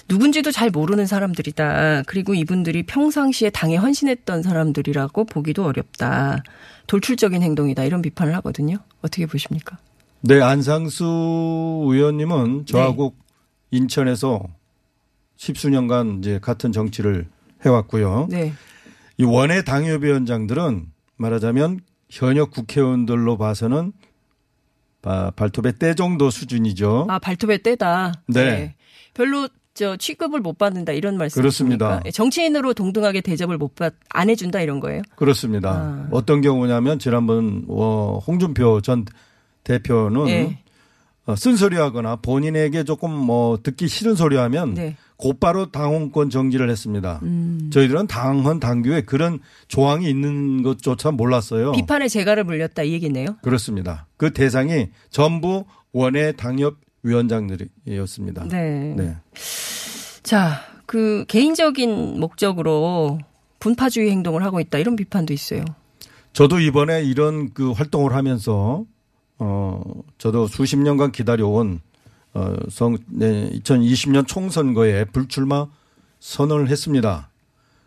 Speaker 4: 누군지도 잘 모르는 사람들이다. 그리고 이분들이 평상시에 당에 헌신했던 사람들이라고 보기도 어렵다. 돌출적인 행동이다. 이런 비판을 하거든요. 어떻게 보십니까?
Speaker 7: 네, 안상수 의원님은 저하고
Speaker 4: 네.
Speaker 7: 인천에서 십수년간 이제 같은 정치를 해왔고요.
Speaker 4: 네.
Speaker 7: 이 원외 당협위원장들은 말하자면 현역 국회의원들로 봐서는 바- 발톱의 때 정도 수준이죠.
Speaker 4: 아, 발톱의 때다.
Speaker 7: 네.
Speaker 4: 별로 저 취급을 못 받는다 이런 말씀
Speaker 7: 그렇습니다.
Speaker 4: 정치인으로 동등하게 대접을 못받안 해준다 이런 거예요?
Speaker 7: 그렇습니다.
Speaker 4: 아.
Speaker 7: 어떤 경우냐면 지난번 어, 홍준표 전 대표는
Speaker 4: 예.
Speaker 7: 어, 쓴소리하거나 본인에게 조금 뭐 듣기 싫은 소리하면
Speaker 4: 네.
Speaker 7: 곧바로 당원권 정지를 했습니다.
Speaker 4: 음.
Speaker 7: 저희들은 당헌 당규에 그런 조항이 있는 것조차 몰랐어요.
Speaker 4: 비판의 재갈을 물렸다 이 얘기네요.
Speaker 7: 그렇습니다. 그 대상이 전부 원외 당협 위원장들이었습니다.
Speaker 4: 네.
Speaker 7: 네.
Speaker 4: 자, 그 개인적인 목적으로 분파주의 행동을 하고 있다 이런 비판도 있어요.
Speaker 7: 저도 이번에 이런 그 활동을 하면서 어 저도 수십 년간 기다려온 어 성 네, 2020년 총선거에 불출마 선언을 했습니다.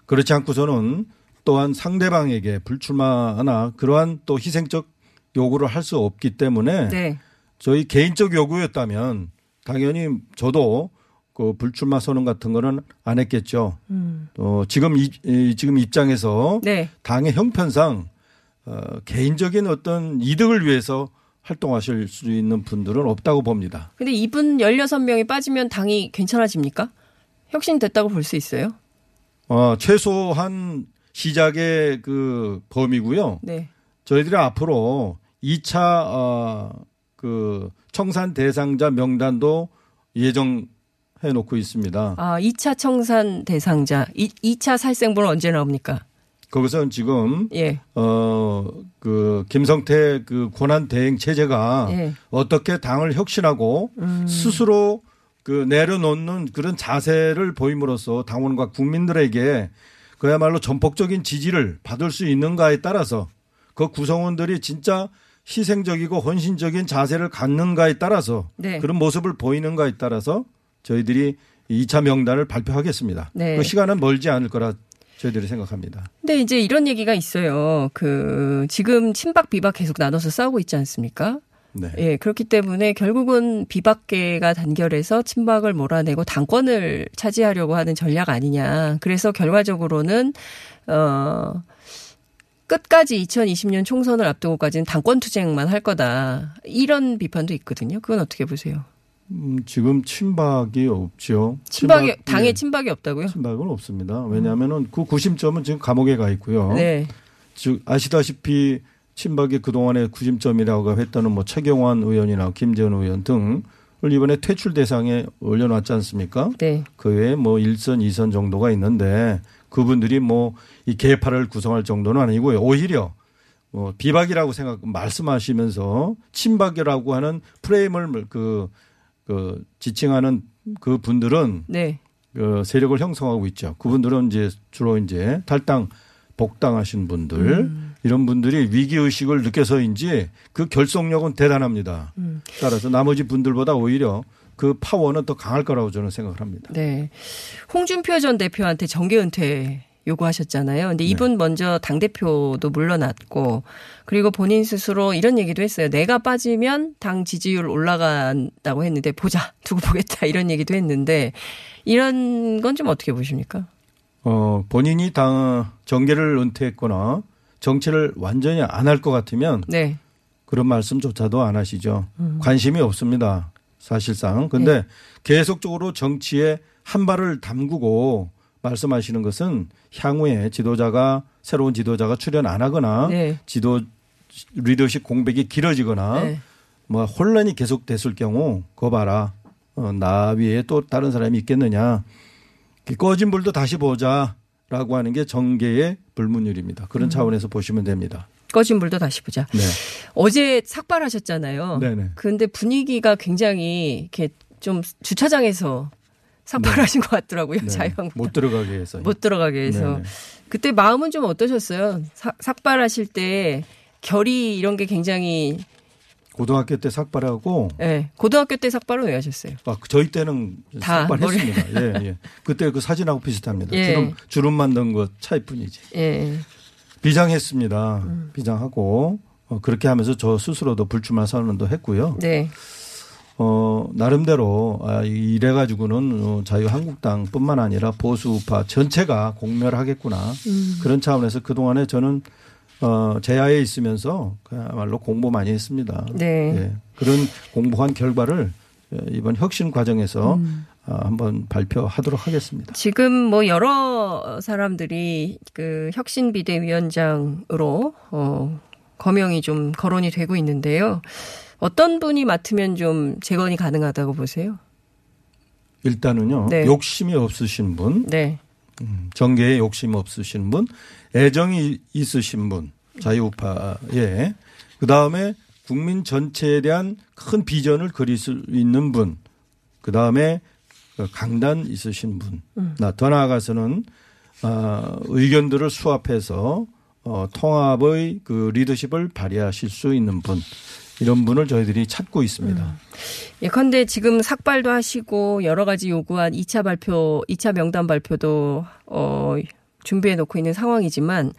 Speaker 7: 그렇지 않고서는 또한 상대방에게 불출마하나 그러한 또 희생적 요구를 할 수 없기 때문에
Speaker 4: 네.
Speaker 7: 저희 개인적 요구였다면 당연히 저도 그 불출마 선언 같은 거는 안 했겠죠.
Speaker 4: 음.
Speaker 7: 어, 지금 이, 이 지금 입장에서
Speaker 4: 네.
Speaker 7: 당의 형편상 어, 개인적인 어떤 이득을 위해서 활동하실 수 있는 분들은 없다고 봅니다.
Speaker 4: 근데 이분 16명이 빠지면 당이 괜찮아집니까? 혁신됐다고 볼 수 있어요?
Speaker 7: 어, 최소한 시작의 그 범위고요.
Speaker 4: 네.
Speaker 7: 저희들이 앞으로 2차 어, 그 청산 대상자 명단도 예정해 놓고 있습니다.
Speaker 4: 아, 2차 청산 대상자, 2, 2차 살생부는 언제 나옵니까?
Speaker 7: 거기서는 지금
Speaker 4: 예.
Speaker 7: 어그 김성태 그 권한 대행 체제가
Speaker 4: 예.
Speaker 7: 어떻게 당을 혁신하고
Speaker 4: 음.
Speaker 7: 스스로 그 내려놓는 그런 자세를 보임으로써 당원과 국민들에게 그야말로 전폭적인 지지를 받을 수 있는가에 따라서 그 구성원들이 진짜 희생적이고 헌신적인 자세를 갖는가에 따라서
Speaker 4: 네.
Speaker 7: 그런 모습을 보이는가에 따라서 저희들이 2차 명단을 발표하겠습니다.
Speaker 4: 네.
Speaker 7: 그 시간은 멀지 않을 거라 저희들이 생각합니다.
Speaker 4: 근데 이제 이런 얘기가 있어요. 그, 지금 친박 비박 계속 나눠서 싸우고 있지 않습니까?
Speaker 7: 네.
Speaker 4: 예, 그렇기 때문에 결국은 비박계가 단결해서 친박을 몰아내고 당권을 차지하려고 하는 전략 아니냐. 그래서 결과적으로는, 어, 끝까지 2020년 총선을 앞두고까지는 당권 투쟁만 할 거다. 이런 비판도 있거든요. 그건 어떻게 보세요?
Speaker 7: 음, 지금 친박이 없죠.
Speaker 4: 친박이,
Speaker 7: 친박,
Speaker 4: 당에
Speaker 7: 예,
Speaker 4: 친박이 없다고요?
Speaker 7: 친박은 없습니다. 왜냐하면은 그 구심점은 지금 감옥에 가 있고요.
Speaker 4: 네.
Speaker 7: 즉 아시다시피 친박이 그동안의 구심점이라고 했다는 뭐 최경환 의원이나 김재원 의원 등을 이번에 퇴출 대상에 올려놨지 않습니까?
Speaker 4: 네.
Speaker 7: 그 외에 뭐 1선, 2선 정도가 있는데 그분들이 뭐 이 개파를 구성할 정도는 아니고요. 오히려 뭐 비박이라고 생각 말씀하시면서 친박이라고 하는 프레임을 그, 그 지칭하는 그 분들은
Speaker 4: 네.
Speaker 7: 그 세력을 형성하고 있죠. 그분들은 이제 주로 이제 탈당 복당하신 분들
Speaker 4: 음.
Speaker 7: 이런 분들이 위기 의식을 느껴서인지 그 결속력은 대단합니다.
Speaker 4: 음.
Speaker 7: 따라서 나머지 분들보다 오히려 그 파워는 더 강할 거라고 저는 생각을 합니다.
Speaker 4: 네. 홍준표 전 대표한테 정계 은퇴 요구하셨잖아요. 근데 이분 먼저 당대표도 물러났고 그리고 본인 스스로 이런 얘기도 했어요. 내가 빠지면 당 지지율 올라간다고 했는데 보자. 두고 보겠다. 이런 얘기도 했는데 이런 건 좀 어떻게 보십니까?
Speaker 7: 어, 본인이 당 정계를 은퇴했거나 정치를 완전히 안 할 것 같으면
Speaker 4: 네.
Speaker 7: 그런 말씀조차도 안 하시죠.
Speaker 4: 음.
Speaker 7: 관심이 없습니다. 사실상. 근데 계속적으로 정치에 한 발을 담그고 말씀하시는 것은 향후에 지도자가 새로운 지도자가 출연 안 하거나
Speaker 4: 네.
Speaker 7: 지도 리더십 공백이 길어지거나
Speaker 4: 네.
Speaker 7: 뭐 혼란이 계속됐을 경우 거 봐라. 어, 나 위에 또 다른 사람이 있겠느냐. 그 꺼진 불도 다시 보자라고 하는 게 정계의 불문율입니다. 그런
Speaker 4: 음.
Speaker 7: 차원에서 보시면 됩니다.
Speaker 4: 꺼진 불도 다시 보자.
Speaker 7: 네.
Speaker 4: 어제 삭발하셨잖아요.
Speaker 7: 네네.
Speaker 4: 근데 분위기가 굉장히 이렇게 좀 주차장에서 삭발하신 것 같더라고요.
Speaker 7: 네.
Speaker 4: 자유한국당.
Speaker 7: 못 들어가게 해서.
Speaker 4: 못 들어가게 해서.
Speaker 7: 네네.
Speaker 4: 그때 마음은 좀 어떠셨어요? 사- 삭발하실 때 결이 이런 게 굉장히
Speaker 7: 고등학교 때 삭발하고
Speaker 4: 예. 고등학교 때 삭발은 왜 하셨어요?
Speaker 7: 아, 저희 때는
Speaker 4: 다
Speaker 7: 삭발했습니다. 예, 예. 그때 그 사진하고 비슷합니다.
Speaker 4: 예.
Speaker 7: 주름 주름 만든 것 차이뿐이지.
Speaker 4: 예.
Speaker 7: 비장했습니다.
Speaker 4: 음.
Speaker 7: 비장하고 어, 그렇게 하면서 저 스스로도 불출마 선언도 했고요.
Speaker 4: 네.
Speaker 7: 어, 나름대로 아, 이래 가지고는 어, 자유한국당뿐만 아니라 보수파 전체가 공멸하겠구나.
Speaker 4: 음.
Speaker 7: 그런 차원에서 그 동안에 저는 어, 제야에 있으면서 그야말로 공부 많이 했습니다.
Speaker 4: 네.
Speaker 7: 예. 그런 공부한 결과를 어, 이번 혁신 과정에서
Speaker 4: 음.
Speaker 7: 어, 한번 발표하도록 하겠습니다.
Speaker 4: 지금 뭐 여러 사람들이 그 혁신 비대위원장으로 어 거명이 좀 거론이 되고 있는데요. 어떤 분이 맡으면 좀 재건이 가능하다고 보세요?
Speaker 7: 일단은요.
Speaker 4: 네.
Speaker 7: 욕심이 없으신 분,
Speaker 4: 네.
Speaker 7: 음, 정계에 욕심 없으신 분, 애정이 있으신 분, 자유우파에 그 다음에 국민 전체에 대한 큰 비전을 그릴 수 있는 분, 그 다음에 강단 있으신 분,
Speaker 4: 음.
Speaker 7: 나더 나아가서는 어, 의견들을 수합해서 어, 통합의 그 리더십을 발휘하실 수 있는 분 이런 분을 저희들이 찾고 있습니다.
Speaker 4: 예컨대 지금 삭발도 하시고 여러 가지 요구한 2차 발표, 2차 명단 발표도 어 준비해 놓고 있는 상황이지만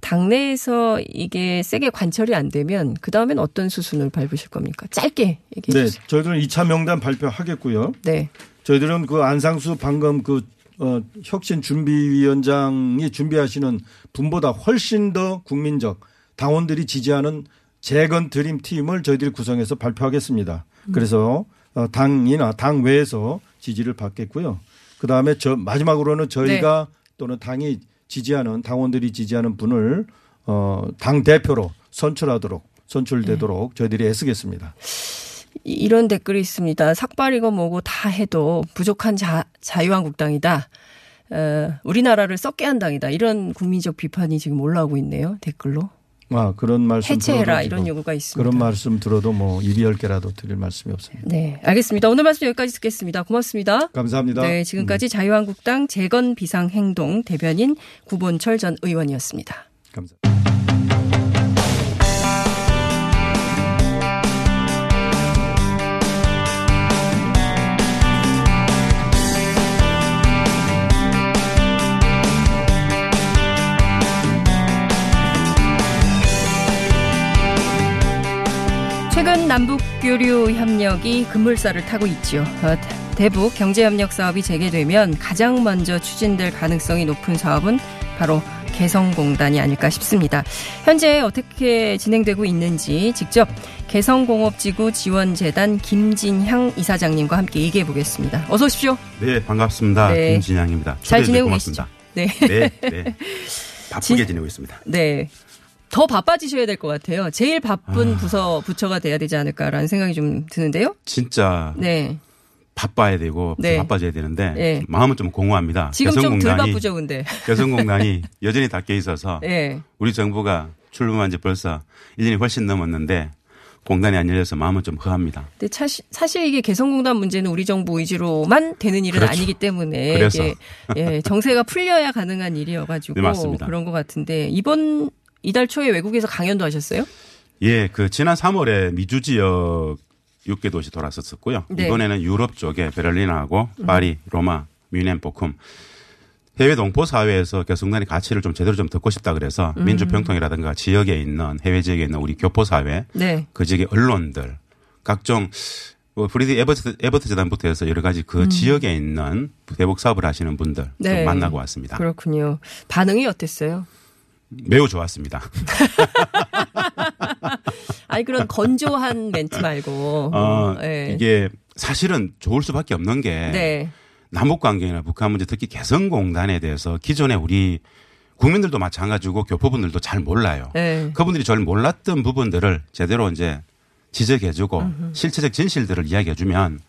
Speaker 4: 당내에서 이게 세게 관철이 안 되면 그 다음엔 어떤 수순을 밟으실 겁니까? 짧게 얘기해
Speaker 7: 네,
Speaker 4: 주세요.
Speaker 7: 저희들은 2차 명단 발표하겠고요.
Speaker 4: 네.
Speaker 7: 저희들은 그 안상수 방금 그 어, 혁신 준비위원장이 준비하시는 분보다 훨씬 더 국민적 당원들이 지지하는 재건 드림 팀을 저희들이 구성해서 발표하겠습니다. 그래서 어, 당이나 당 외에서 지지를 받겠고요. 그 다음에 저 마지막으로는 저희가 또는 당이 지지하는 당원들이 지지하는 분을 어, 당 대표로 선출하도록 선출되도록 저희들이 애쓰겠습니다.
Speaker 4: 이- 이런 댓글이 있습니다. 삭발이고 뭐고 다 해도 부족한 자, 자유한국당이다. 어, 우리나라를 썩게 한 당이다. 이런 국민적 비판이 지금 올라오고 있네요. 댓글로.
Speaker 7: 아 그런 말씀
Speaker 4: 해체해라 이런 요구가 있습니다.
Speaker 7: 그런 말씀 들어도 뭐 입이 열 개라도 드릴 말씀이 없습니다.
Speaker 4: 네, 알겠습니다. 오늘 말씀 여기까지 듣겠습니다. 고맙습니다.
Speaker 7: 감사합니다. 음.
Speaker 4: 네, 지금까지 자유한국당 재건 비상행동 대변인 구본철 전 의원이었습니다. 남북 교류 협력이 급물살을 타고 있죠. 어, 대북 경제협력 사업이 재개되면 가장 먼저 추진될 가능성이 높은 사업은 바로 개성공단이 아닐까 싶습니다. 현재 어떻게 진행되고 있는지 직접 개성공업지구 지원재단 김진향 이사장님과 함께 얘기해 보겠습니다. 어서 오십시오.
Speaker 8: 네, 반갑습니다.
Speaker 4: 네.
Speaker 8: 김진양입니다.
Speaker 4: 잘 지내고. 계시죠? 네.
Speaker 8: 네, 네. 바쁘게
Speaker 4: 진-
Speaker 8: 지내고 있습니다.
Speaker 4: 네. 더 바빠지셔야 될 것 같아요. 제일 바쁜
Speaker 8: 아.
Speaker 4: 부서, 부처가 돼야 되지 않을까라는 생각이 좀 드는데요.
Speaker 8: 진짜
Speaker 4: 네.
Speaker 8: 바빠야 되고
Speaker 4: 네.
Speaker 8: 바빠져야 되는데
Speaker 4: 네.
Speaker 8: 마음은 좀 공허합니다.
Speaker 4: 지금 좀덜
Speaker 8: 개성공단이
Speaker 4: 바쁘죠, 근데.
Speaker 8: 개성공단이 여전히 닫혀 있어서
Speaker 4: 네.
Speaker 8: 우리 정부가 출범한 지 벌써 1년이 훨씬 넘었는데 공단이 안 열려서 마음은 좀 허합니다.
Speaker 4: 근데 사실, 사실 이게 개성공단 문제는 우리 정부 의지로만 되는 일은
Speaker 8: 그렇죠.
Speaker 4: 아니기 때문에
Speaker 8: 그래서.
Speaker 4: 예, 정세가 풀려야 가능한 일이어가지고
Speaker 8: 네.
Speaker 4: 그런 것 같은데 이번 이달 초에 외국에서 강연도 하셨어요?
Speaker 8: 예, 그 지난 3월에 미주 지역 6개 도시 돌았었었고요.
Speaker 4: 네.
Speaker 8: 이번에는 유럽 쪽에 베를린하고 파리, 로마, 뮌헨, 보쿰 해외 동포 사회에서 개성단의 가치를 좀 제대로 좀 듣고 싶다 그래서
Speaker 4: 음.
Speaker 8: 민주평통이라든가 지역에 있는 해외 지역에 있는 우리 교포 사회,
Speaker 4: 네.
Speaker 8: 그 지역의 언론들, 각종 뭐 프리드리히 에버트, 에버트 재단부터 해서 여러 가지 그
Speaker 4: 음.
Speaker 8: 지역에 있는 대북 사업을 하시는 분들
Speaker 4: 네.
Speaker 8: 좀 만나고 왔습니다.
Speaker 4: 그렇군요. 반응이 어땠어요?
Speaker 8: 매우 좋았습니다.
Speaker 4: 아니 그런 건조한 멘트 말고
Speaker 8: 어,
Speaker 4: 예.
Speaker 8: 이게 사실은 좋을 수밖에 없는 게
Speaker 4: 네.
Speaker 8: 남북 관계나 북한 문제 특히 개성공단에 대해서 기존에 우리 국민들도 마찬가지고 교포분들도 잘 몰라요.
Speaker 4: 네.
Speaker 8: 그분들이 잘 몰랐던 부분들을 제대로 이제 지적해주고
Speaker 4: 음흠.
Speaker 8: 실체적 진실들을 이야기해주면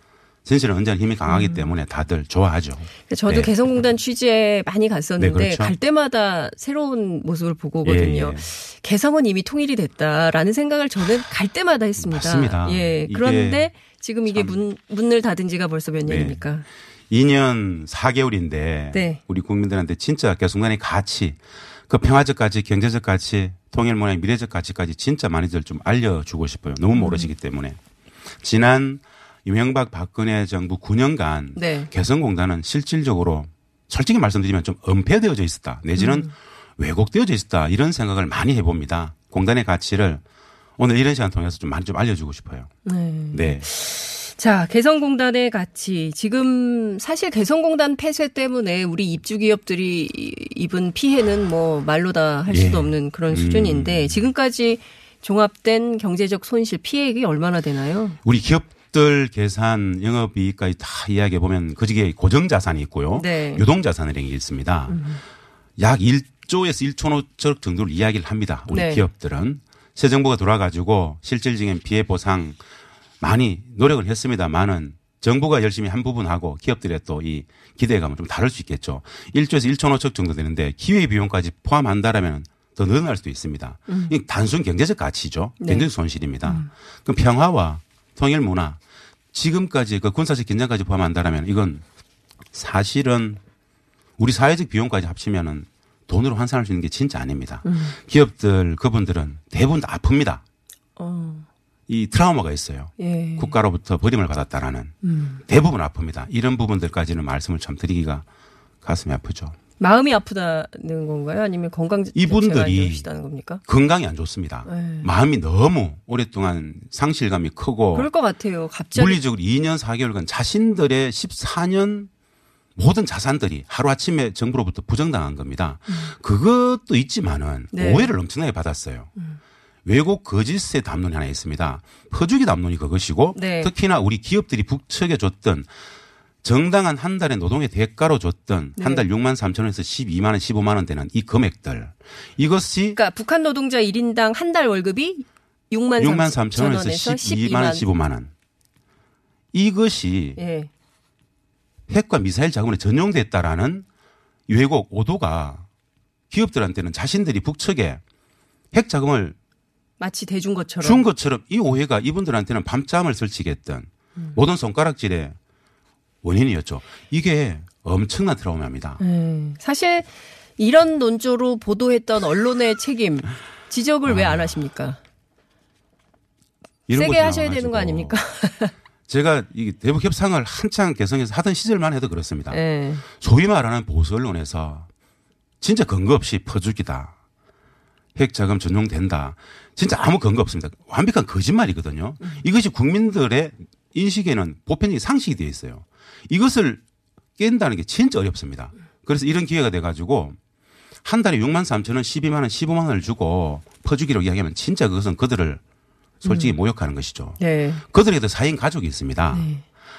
Speaker 8: 진실은 언제나 힘이 강하기 때문에 다들 좋아하죠.
Speaker 4: 저도
Speaker 8: 네.
Speaker 4: 개성공단 취재 많이 갔었는데
Speaker 8: 네, 그렇죠.
Speaker 4: 갈 때마다 새로운 모습을 보고 오거든요.
Speaker 8: 예, 예.
Speaker 4: 개성은 이미 통일이 됐다라는 생각을 저는 갈 때마다 했습니다.
Speaker 8: 맞습니다.
Speaker 4: 예. 그런데 지금 이게 문, 문을 닫은 지가 벌써 몇
Speaker 8: 네.
Speaker 4: 년입니까?
Speaker 8: 2년 4개월인데
Speaker 4: 네.
Speaker 8: 우리 국민들한테 진짜 개성단의 가치, 그 평화적 가치, 경제적 가치, 통일 문화의 미래적 가치까지 진짜 많이들 좀 알려주고 싶어요. 너무 모르시기 때문에. 지난 이명박 박근혜 정부 9년간
Speaker 4: 네.
Speaker 8: 개성공단은 실질적으로 솔직히 말씀드리면 좀 은폐되어져 있었다. 내지는 왜곡되어져 있었다. 이런 생각을 많이 해봅니다. 공단의 가치를 오늘 이런 시간 통해서 좀 많이 좀 알려주고 싶어요.
Speaker 4: 네.
Speaker 8: 네.
Speaker 4: 자, 개성공단의 가치. 지금 사실 개성공단 폐쇄 때문에 우리 입주 기업들이 입은 피해는 뭐 말로 다 할 수도
Speaker 8: 예.
Speaker 4: 없는 그런
Speaker 8: 음.
Speaker 4: 수준인데 지금까지 종합된 경제적 손실 피해액이 얼마나 되나요?
Speaker 8: 우리 기업 들 계산 영업이익까지 다 이야기해 보면 그중에 고정 자산이 있고요.
Speaker 4: 네.
Speaker 8: 유동 자산이라는 게 있습니다. 약 1조에서 1천 5천 정도를 이야기를 합니다. 우리
Speaker 4: 네.
Speaker 8: 기업들은 새 정부가 돌아가지고 실질적인 피해 보상 많이 노력을 했습니다만은 정부가 열심히 한 부분하고 기업들의 또 이 기대감은 좀 다를 수 있겠죠. 1조에서 1천 5천 정도 되는데 기회 비용까지 포함한다라면 더 늘어날 수도 있습니다.
Speaker 4: 음.
Speaker 8: 이 단순 경제적 가치죠.
Speaker 4: 네.
Speaker 8: 경제적 손실입니다. 그럼 평화와 통일 문화 지금까지 그 군사적 긴장까지 포함한다라면 이건 사실은 우리 사회적 비용까지 합치면은 돈으로 환산할 수 있는 게 진짜 아닙니다.
Speaker 4: 음.
Speaker 8: 기업들 그분들은 대부분 다 아픕니다.
Speaker 4: 어,
Speaker 8: 이 트라우마가 있어요.
Speaker 4: 예.
Speaker 8: 국가로부터 버림을 받았다라는
Speaker 4: 음.
Speaker 8: 대부분 아픕니다. 이런 부분들까지는 말씀을 참 드리기가 가슴이 아프죠.
Speaker 4: 마음이 아프다는 건가요? 아니면 건강 안
Speaker 8: 이분들이
Speaker 4: 좋으시다는 겁니까?
Speaker 8: 건강이 안 좋습니다.
Speaker 4: 네.
Speaker 8: 마음이 너무 오랫동안 상실감이 크고
Speaker 4: 그럴 것 같아요. 갑자기
Speaker 8: 물리적으로 2년 4개월간 자신들의 14년 모든 자산들이 하루아침에 정부로부터 부정당한 겁니다. 그것도 있지만은
Speaker 4: 네.
Speaker 8: 오해를 엄청나게 받았어요. 왜곡 거짓의 담론이 하나 있습니다. 퍼주기 담론이 그것이고
Speaker 4: 네.
Speaker 8: 특히나 우리 기업들이 북측에 줬던 정당한 한 달의 노동의 대가로 줬던
Speaker 4: 네.
Speaker 8: 한달 6만 3천 원에서 12만 원, 15만 원 되는 이 금액들 이것이
Speaker 4: 그러니까 북한 노동자 1인당 한 달 월급이 6만
Speaker 8: 6만
Speaker 4: 3천
Speaker 8: 3천 원에서
Speaker 4: 원에서
Speaker 8: 12만 원, 15만 원. 이것이
Speaker 4: 예.
Speaker 8: 핵과 미사일 자금에 전용됐다라는 왜곡 오도가 기업들한테는 자신들이 북측에 핵 자금을
Speaker 4: 마치 대준 것처럼
Speaker 8: 준 것처럼 이 오해가 이분들한테는 밤잠을 설치게 했던
Speaker 4: 음.
Speaker 8: 모든 손가락질의 원인이었죠. 이게 엄청난 트라우마입니다.
Speaker 4: 예. 사실 이런 논조로 보도했던 언론의 책임 지적을 왜안 하십니까? 세게 하셔야 되는 거 아닙니까?
Speaker 8: 제가 이 대북 협상을 한창 개성에서 하던 시절만 해도 그렇습니다.
Speaker 4: 예.
Speaker 8: 소위 말하는 보수 언론에서 진짜 근거 없이 퍼주기다. 핵 자금 전용된다. 진짜 아무 근거 없습니다. 완벽한 거짓말이거든요. 이것이 국민들의 인식에는 보편적인 상식이 되어 있어요. 이것을 깬다는 게 진짜 어렵습니다. 그래서 이런 기회가 돼가지고 한 달에 6만 3천 원, 12만 원, 15만 원을 주고 퍼주기로 이야기하면 진짜 그것은 그들을 솔직히
Speaker 4: 음.
Speaker 8: 모욕하는 것이죠.
Speaker 4: 네.
Speaker 8: 그들에게도 4인 가족이 있습니다.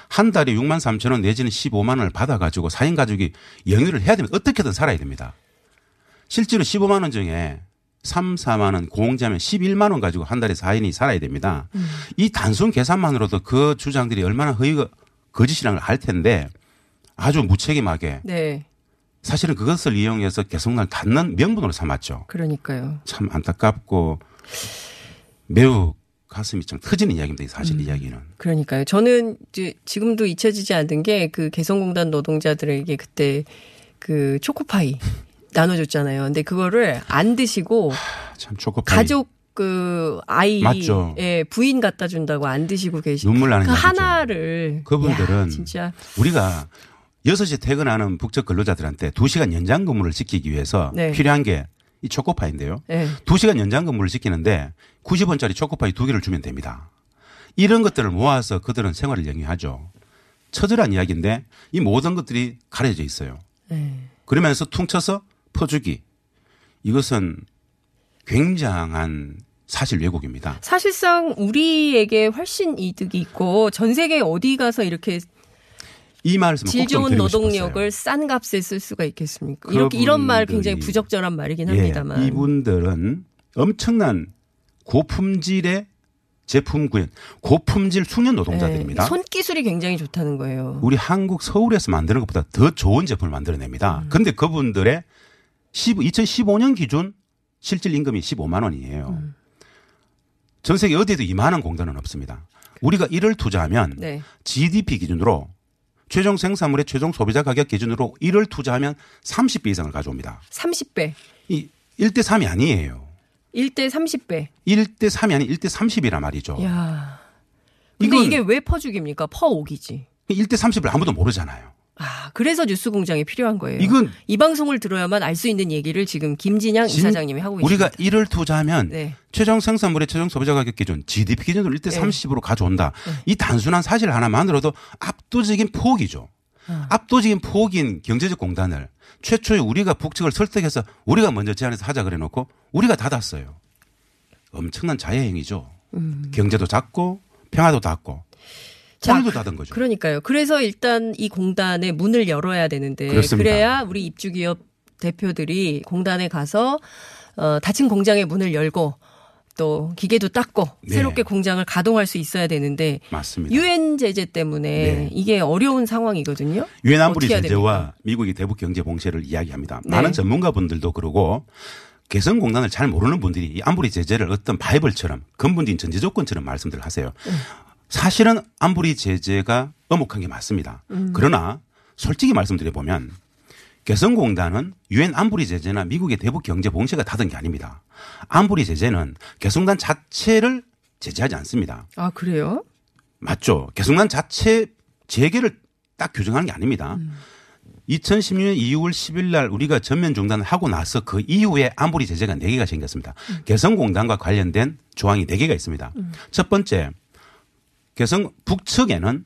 Speaker 8: 한 달에 6만 3천 원 내지는 15만 원을 받아가지고 4인 가족이 영유를 해야 됩니다. 어떻게든 살아야 됩니다. 실제로 15만 원 중에 3, 4만 원 공제하면 11만 원 가지고 한 달에 4인이 살아야 됩니다. 이 단순 계산만으로도 그 주장들이 얼마나 허위가 거짓이라는 걸 알 텐데 아주 무책임하게
Speaker 4: 네.
Speaker 8: 사실은 그것을 이용해서 개성날 닫는 명분으로 삼았죠.
Speaker 4: 그러니까요.
Speaker 8: 참 안타깝고 매우 가슴이 좀 터지는 이야기입니다. 이 사실 이야기는.
Speaker 4: 그러니까요. 저는 이제 지금도 잊혀지지 않는 게 그 개성공단 노동자들에게 그때 그 초코파이 나눠줬잖아요. 근데 그거를 안 드시고
Speaker 8: 참 초코파이.
Speaker 4: 가족 그 아이
Speaker 8: 맞죠.
Speaker 4: 예, 부인 갖다 준다고 안 드시고 계시고
Speaker 8: 눈물 나는
Speaker 4: 그. 하나를
Speaker 8: 그분들은
Speaker 4: 야, 진짜
Speaker 8: 우리가 6시에 퇴근하는 북적 근로자들한테 2시간 연장 근무를 지키기 위해서
Speaker 4: 네.
Speaker 8: 필요한 게 이 초코파이인데요.
Speaker 4: 예.
Speaker 8: 2시간 연장 근무를 지키는데 90원짜리 초코파이 두 개를 주면 됩니다. 이런 것들을 모아서 그들은 생활을 영위하죠. 처절한 이야기인데 이 모든 것들이 가려져 있어요.
Speaker 4: 예.
Speaker 8: 그러면서 퉁쳐서 퍼주기. 이것은 굉장한 사실 왜곡입니다.
Speaker 4: 사실상 우리에게 훨씬 이득이 있고 전 세계 어디 가서 이렇게
Speaker 8: 이 말씀을
Speaker 4: 질 좋은
Speaker 8: 드리고 싶었어요.
Speaker 4: 노동력을 싼 값에 쓸 수가 있겠습니까? 이렇게 이런 말 굉장히 부적절한 말이긴
Speaker 8: 예,
Speaker 4: 합니다만.
Speaker 8: 이분들은 엄청난 고품질의 제품 구현, 고품질 숙련 노동자들입니다.
Speaker 4: 예, 손기술이 굉장히 좋다는 거예요.
Speaker 8: 우리 한국 서울에서 만드는 것보다 더 좋은 제품을 만들어냅니다.
Speaker 4: 음.
Speaker 8: 그런데 그분들의 10, 2015년 기준 실질 임금이 15만 원이에요.
Speaker 4: 음.
Speaker 8: 전 세계 어디에도 이만한 공단은 없습니다. 우리가 이를 투자하면
Speaker 4: 네.
Speaker 8: GDP 기준으로 최종 생산물의 최종 소비자 가격 기준으로 이를 투자하면 30배 이상을 가져옵니다.
Speaker 4: 30배.
Speaker 8: 이 1대 3이 아니에요.
Speaker 4: 1대 30배.
Speaker 8: 1대 3이 아닌 1대 30이란 말이죠.
Speaker 4: 야. 근데 이게 왜 퍼주기입니까? 퍼오기지.
Speaker 8: 1대 30을 아무도 모르잖아요.
Speaker 4: 아, 그래서 뉴스 공장이 필요한 거예요.
Speaker 8: 이건-
Speaker 4: 이 방송을 들어야만 알 수 있는 얘기를 지금 김진양
Speaker 8: 진-
Speaker 4: 이사장님이 하고 계십니다.
Speaker 8: 우리가 이를 투자하면
Speaker 4: 네.
Speaker 8: 최종 생산물의 최종 소비자 가격 기준 GDP 기준으로 1대
Speaker 4: 네.
Speaker 8: 30으로 가져온다. 이 단순한 사실 하나만으로도 압도적인 포기죠.
Speaker 4: 어.
Speaker 8: 압도적인 포기인 경제적 공단을 최초에 우리가 북측을 설득해서 우리가 먼저 제안해서 하자 그래 놓고 우리가 닫았어요. 엄청난 자해 행위죠.
Speaker 4: 음.
Speaker 8: 경제도 작고 평화도 닫고
Speaker 4: 자,
Speaker 8: 오늘도 닫은 거죠.
Speaker 4: 그러니까요. 그래서 일단 이 공단의 문을 열어야 되는데
Speaker 8: 그렇습니다.
Speaker 4: 래야 우리 입주기업 대표들이 공단에 가서 어, 닫힌 공장의 문을 열고 또 기계도 닦고
Speaker 8: 네.
Speaker 4: 새롭게 공장을 가동할 수 있어야 되는데
Speaker 8: 맞습니다.
Speaker 4: 유엔 제재 때문에
Speaker 8: 네.
Speaker 4: 이게 어려운 상황이거든요.
Speaker 8: 유엔 안보리 제재와? 미국의 대북 경제 봉쇄를 이야기합니다.
Speaker 4: 네.
Speaker 8: 많은 전문가분들도 그러고 개성공단을 잘 모르는 분들이 이 안보리 제재를 어떤 바이블처럼 근본적인 전제 조건처럼 말씀들을 하세요.
Speaker 4: 음.
Speaker 8: 사실은 안보리 제재가 엄혹한 게 맞습니다.
Speaker 4: 음.
Speaker 8: 그러나 솔직히 말씀드려 보면 개성공단은 유엔 안보리 제재나 미국의 대북 경제 봉쇄가 닫은 게 아닙니다. 안보리 제재는 개성공단 자체를 제재하지 않습니다.
Speaker 4: 아 그래요?
Speaker 8: 맞죠. 개성난 자체 재개를 딱 규정하는 게 아닙니다. 2016년 2월 10일 날 우리가 전면 중단을 하고 나서 그 이후에 안보리 제재가 4개가 생겼습니다. 개성공단과 관련된 조항이 4개가 있습니다. 첫 번째, 개성 북측에는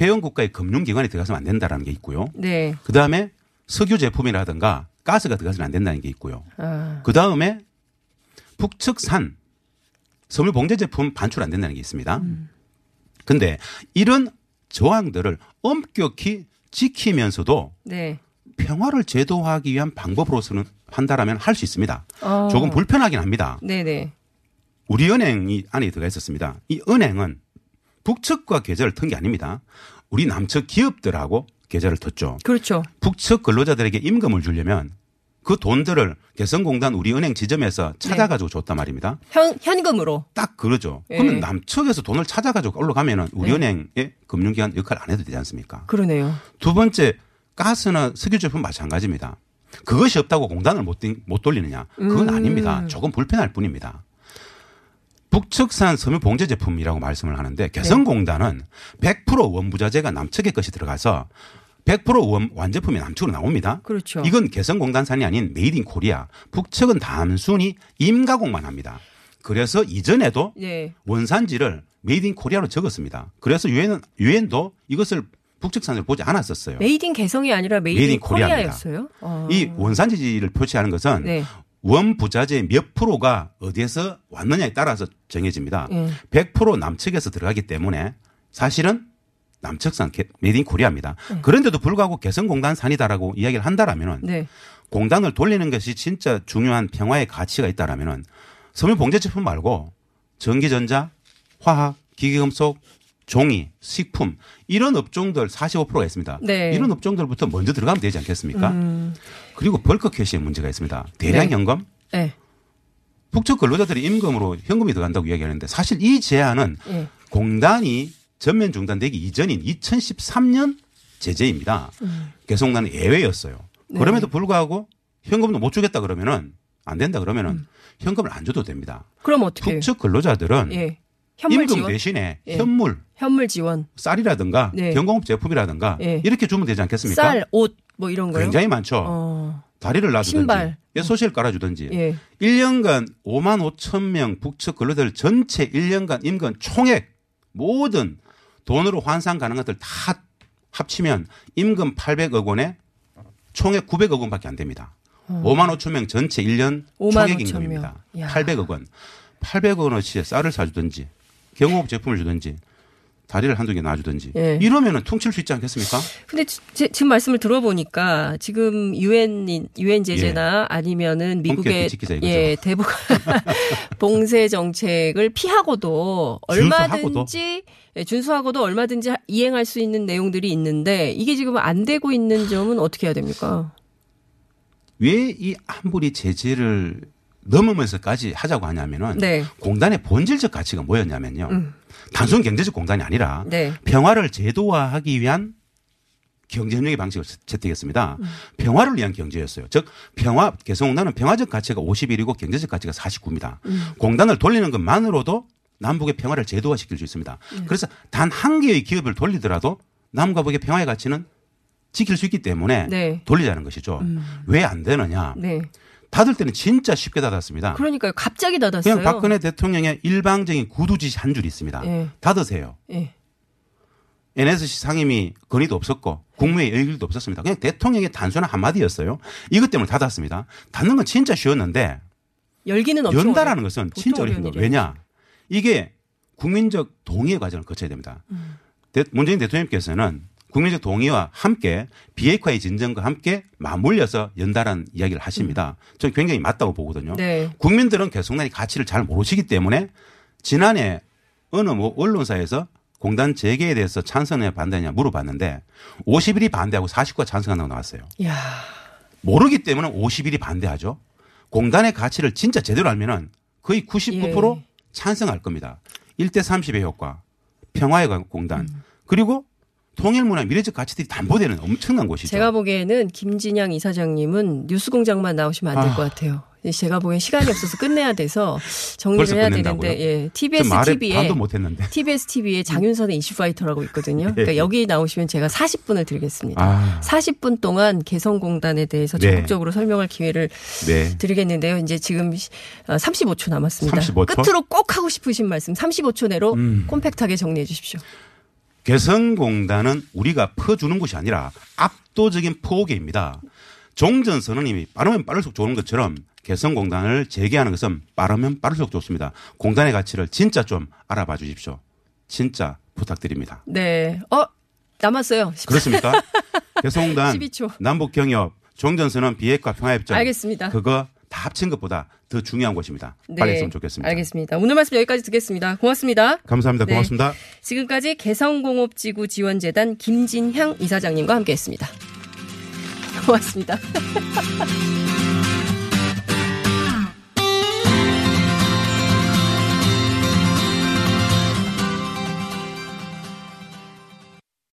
Speaker 8: 회원국가의 금융기관이 들어가서는 안 된다라는 게 있고요.
Speaker 4: 네.
Speaker 8: 그 다음에 석유 제품이라든가 가스가 들어가서는 안 된다는 게 있고요.
Speaker 4: 아,
Speaker 8: 그 다음에 북측산 섬유 봉제 제품 반출 안 된다는 게 있습니다. 근데 이런 조항들을 엄격히 지키면서도
Speaker 4: 네.
Speaker 8: 평화를 제도화하기 위한 방법으로서는 한다라면 할 수 있습니다.
Speaker 4: 어.
Speaker 8: 조금 불편하긴 합니다.
Speaker 4: 네네.
Speaker 8: 우리 은행이 안에 들어가 있었습니다. 이 은행은 북측과 계좌를 튼게 아닙니다. 우리 남측 기업들하고 계좌를 텄죠.
Speaker 4: 그렇죠.
Speaker 8: 북측 근로자들에게 임금을 주려면 그 돈들을 개성공단 우리 은행 지점에서 찾아가지고 줬단 말입니다.
Speaker 4: 현 현금으로.
Speaker 8: 딱 그러죠.
Speaker 4: 예.
Speaker 8: 그러면 남측에서 돈을 찾아가지고 올라가면은 우리
Speaker 4: 네.
Speaker 8: 은행의 금융기관 역할 안 해도 되지 않습니까?
Speaker 4: 그러네요.
Speaker 8: 두 번째 가스나 석유 제품 마찬가지입니다. 그것이 없다고 공단을 못, 딩- 못 돌리느냐? 그건
Speaker 4: 음.
Speaker 8: 아닙니다. 조금 불편할 뿐입니다. 북측산 섬유 봉제 제품이라고 말씀을 하는데 개성공단은 100% 원부자재가 남측의 것이 들어가서 100% 원, 완제품이 남측으로 나옵니다.
Speaker 4: 그렇죠.
Speaker 8: 이건 개성공단산이 아닌 made in Korea. 북측은 단순히 임가공만 합니다. 그래서 이전에도
Speaker 4: 네.
Speaker 8: 원산지를 made in Korea로 적었습니다. 그래서 유엔은 유엔도 이것을 북측산으로 보지 않았었어요.
Speaker 4: made in 개성이 아니라 made in. Korea였어요. 어.
Speaker 8: 이 원산지를 표시하는 것은
Speaker 4: 네.
Speaker 8: 원 부자재 몇 프로가 어디에서 왔느냐에 따라서 정해집니다.
Speaker 4: 예.
Speaker 8: 100% 남측에서 들어가기 때문에 사실은 남측산 게- made in Korea입니다.
Speaker 4: 네.
Speaker 8: 그런데도 불구하고 개성공단 산이다라고 이야기를 한다라면은
Speaker 4: 네.
Speaker 8: 공단을 돌리는 것이 진짜 중요한 평화의 가치가 있다라면은 섬유 봉제 제품 말고 전기전자, 화학, 기계금속, 종이, 식품 이런 업종들 45%가 있습니다.
Speaker 4: 네.
Speaker 8: 이런 업종들부터 먼저 들어가면 되지 않겠습니까?
Speaker 4: 음.
Speaker 8: 그리고 bulk cash의 문제가 있습니다. 대량
Speaker 4: 네.
Speaker 8: 현금
Speaker 4: 네.
Speaker 8: 북측 근로자들이 임금으로 현금이 들어간다고 이야기하는데 사실 이 제한은
Speaker 4: 예.
Speaker 8: 공단이 전면 중단되기 이전인 2013년 제재입니다.
Speaker 4: 음.
Speaker 8: 개성공단은 예외였어요.
Speaker 4: 네.
Speaker 8: 그럼에도 불구하고 현금도 못 주겠다 그러면은 안 된다 그러면은 현금을 안 줘도 됩니다.
Speaker 4: 그럼 어떻게?
Speaker 8: 북측 근로자들은
Speaker 4: 예. 현물
Speaker 8: 임금
Speaker 4: 지원?
Speaker 8: 대신에
Speaker 4: 예.
Speaker 8: 현물,
Speaker 4: 현물 지원.
Speaker 8: 쌀이라든가
Speaker 4: 네.
Speaker 8: 경공업 제품이라든가
Speaker 4: 예.
Speaker 8: 이렇게 주면 되지 않겠습니까?
Speaker 4: 쌀, 옷, 뭐 이런 거요?
Speaker 8: 굉장히 많죠.
Speaker 4: 어.
Speaker 8: 다리를 놔주든지
Speaker 4: 신발.
Speaker 8: 소시를 깔아주든지
Speaker 4: 예.
Speaker 8: 1년간 5만 5천 명 북측 근로자들 전체 1년간 임금 총액 모든 돈으로 환산 가능한 것들 다 합치면 임금 800억 원에 총액 900억 원밖에 안 됩니다.
Speaker 4: 어.
Speaker 8: 5만 5천 명 전체 1년
Speaker 4: 5만
Speaker 8: 총액
Speaker 4: 5천
Speaker 8: 임금입니다.
Speaker 4: 명. 야.
Speaker 8: 800억 원. 800억 원어치의 쌀을 사주든지 경호업 제품을 주든지 다리를 한두 개 놔주든지
Speaker 4: 예.
Speaker 8: 이러면은 퉁칠 수 있지 않겠습니까?
Speaker 4: 근데 지- 지- 지금 말씀을 들어보니까 지금 유엔 유엔 제재나 아니면은 미국의
Speaker 8: 예.
Speaker 4: 예 대북 봉쇄 정책을 피하고도 얼마든지 예, 준수하고도 얼마든지 이행할 수 있는 내용들이 있는데 이게 지금 안 되고 있는 점은 어떻게 해야 됩니까?
Speaker 8: 왜 이 아무리 제재를 넘으면서까지 하자고 하냐면은
Speaker 4: 네.
Speaker 8: 공단의 본질적 가치가 뭐였냐면요.
Speaker 4: 음.
Speaker 8: 단순 경제적 공단이 아니라
Speaker 4: 네.
Speaker 8: 평화를 제도화하기 위한 경제협력의 방식을 채택했습니다.
Speaker 4: 음.
Speaker 8: 평화를 위한 경제였어요. 즉 평화 개성공단은 평화적 가치가 51이고 경제적 가치가 49입니다.
Speaker 4: 음.
Speaker 8: 공단을 돌리는 것만으로도 남북의 평화를 제도화시킬 수 있습니다.
Speaker 4: 음.
Speaker 8: 그래서 단 한 개의 기업을 돌리더라도 남과 북의 평화의 가치는 지킬 수 있기 때문에
Speaker 4: 네.
Speaker 8: 돌리자는 것이죠.
Speaker 4: 음.
Speaker 8: 왜안 되느냐?
Speaker 4: 네.
Speaker 8: 닫을 때는 진짜 쉽게 닫았습니다.
Speaker 4: 그러니까요. 갑자기 닫았어요.
Speaker 8: 그냥 박근혜 대통령의 일방적인 구두 지시 한 줄이 있습니다.
Speaker 4: 예.
Speaker 8: 닫으세요.
Speaker 4: 예.
Speaker 8: NSC 상임위 건의도 없었고 국무회의 의결도 없었습니다. 그냥 대통령의 단순한 한마디였어요. 이것 때문에 닫았습니다. 닫는 건 진짜 쉬웠는데
Speaker 4: 열기는
Speaker 8: 연다라는. 것은 진짜 어려운 거예요. 왜냐? 이게 국민적 동의의 과정을 거쳐야 됩니다. 대- 문재인 대통령께서는 국민적 동의와 함께 비핵화의 진전과 함께 맞물려서 연다라는 이야기를 하십니다. 저는 굉장히 맞다고 보거든요.
Speaker 4: 네.
Speaker 8: 국민들은 개성단의 가치를 잘 모르시기 때문에 지난해 어느 뭐 언론사에서 공단 재개에 대해서 찬성이냐 반대냐 물어봤는데 51이 반대하고 49가 찬성한다고 나왔어요.
Speaker 4: 야.
Speaker 8: 모르기 때문에 51이 반대하죠. 공단의 가치를 진짜 제대로 알면은 거의 99%
Speaker 4: 예.
Speaker 8: 찬성할 겁니다. 1대 30의 효과, 평화의 공단, 그리고 통일문화 미래적 가치들이 담보되는 엄청난 곳이죠.
Speaker 4: 제가 보기에는 김진양 이사장님은 뉴스공장만 나오시면 안될
Speaker 8: 아.
Speaker 4: 것 같아요. 제가 보기엔 시간이 없어서 끝내야 돼서 정리를 해야
Speaker 8: 끝낸다고요?
Speaker 4: 되는데, 예.
Speaker 8: 좀
Speaker 4: TBS TV에
Speaker 8: 못했는데.
Speaker 4: TBS TV에 장윤선의 이슈파이터라고 있거든요. 그러니까
Speaker 8: 예.
Speaker 4: 여기 나오시면 제가 40분을 드리겠습니다.
Speaker 8: 아.
Speaker 4: 40분 동안 개성공단에 대해서
Speaker 8: 네.
Speaker 4: 적극적으로 설명할 기회를
Speaker 8: 네.
Speaker 4: 드리겠는데요. 이제 지금 시- 어, 35초 남았습니다.
Speaker 8: 35초?
Speaker 4: 끝으로 꼭 하고 싶으신 말씀 35초 내로
Speaker 8: 음.
Speaker 4: 콤팩트하게 정리해 주십시오.
Speaker 8: 개성공단은 우리가 퍼주는 것이 아니라 압도적인 포기입니다. 종전 선언님이 빠르면 빠를수록 좋은 것처럼 개성공단을 재개하는 것은 빠르면 빠를수록 좋습니다. 공단의 가치를 진짜 좀 알아봐 주십시오. 진짜 부탁드립니다.
Speaker 4: 네. 어, 남았어요.
Speaker 8: 그렇습니까? 개성공단,
Speaker 4: 12초.
Speaker 8: 남북경협, 종전선언, 비핵화, 평화협정.
Speaker 4: 알겠습니다.
Speaker 8: 그거 다 합친 것보다 더 중요한 것입니다. 빨리 했으면 좋겠습니다.
Speaker 4: 네. 알겠습니다. 오늘 말씀 여기까지 듣겠습니다. 고맙습니다.
Speaker 8: 감사합니다.
Speaker 4: 네.
Speaker 8: 고맙습니다.
Speaker 4: 지금까지 개성공업지구 지원재단 김진향 이사장님과 함께했습니다. 고맙습니다.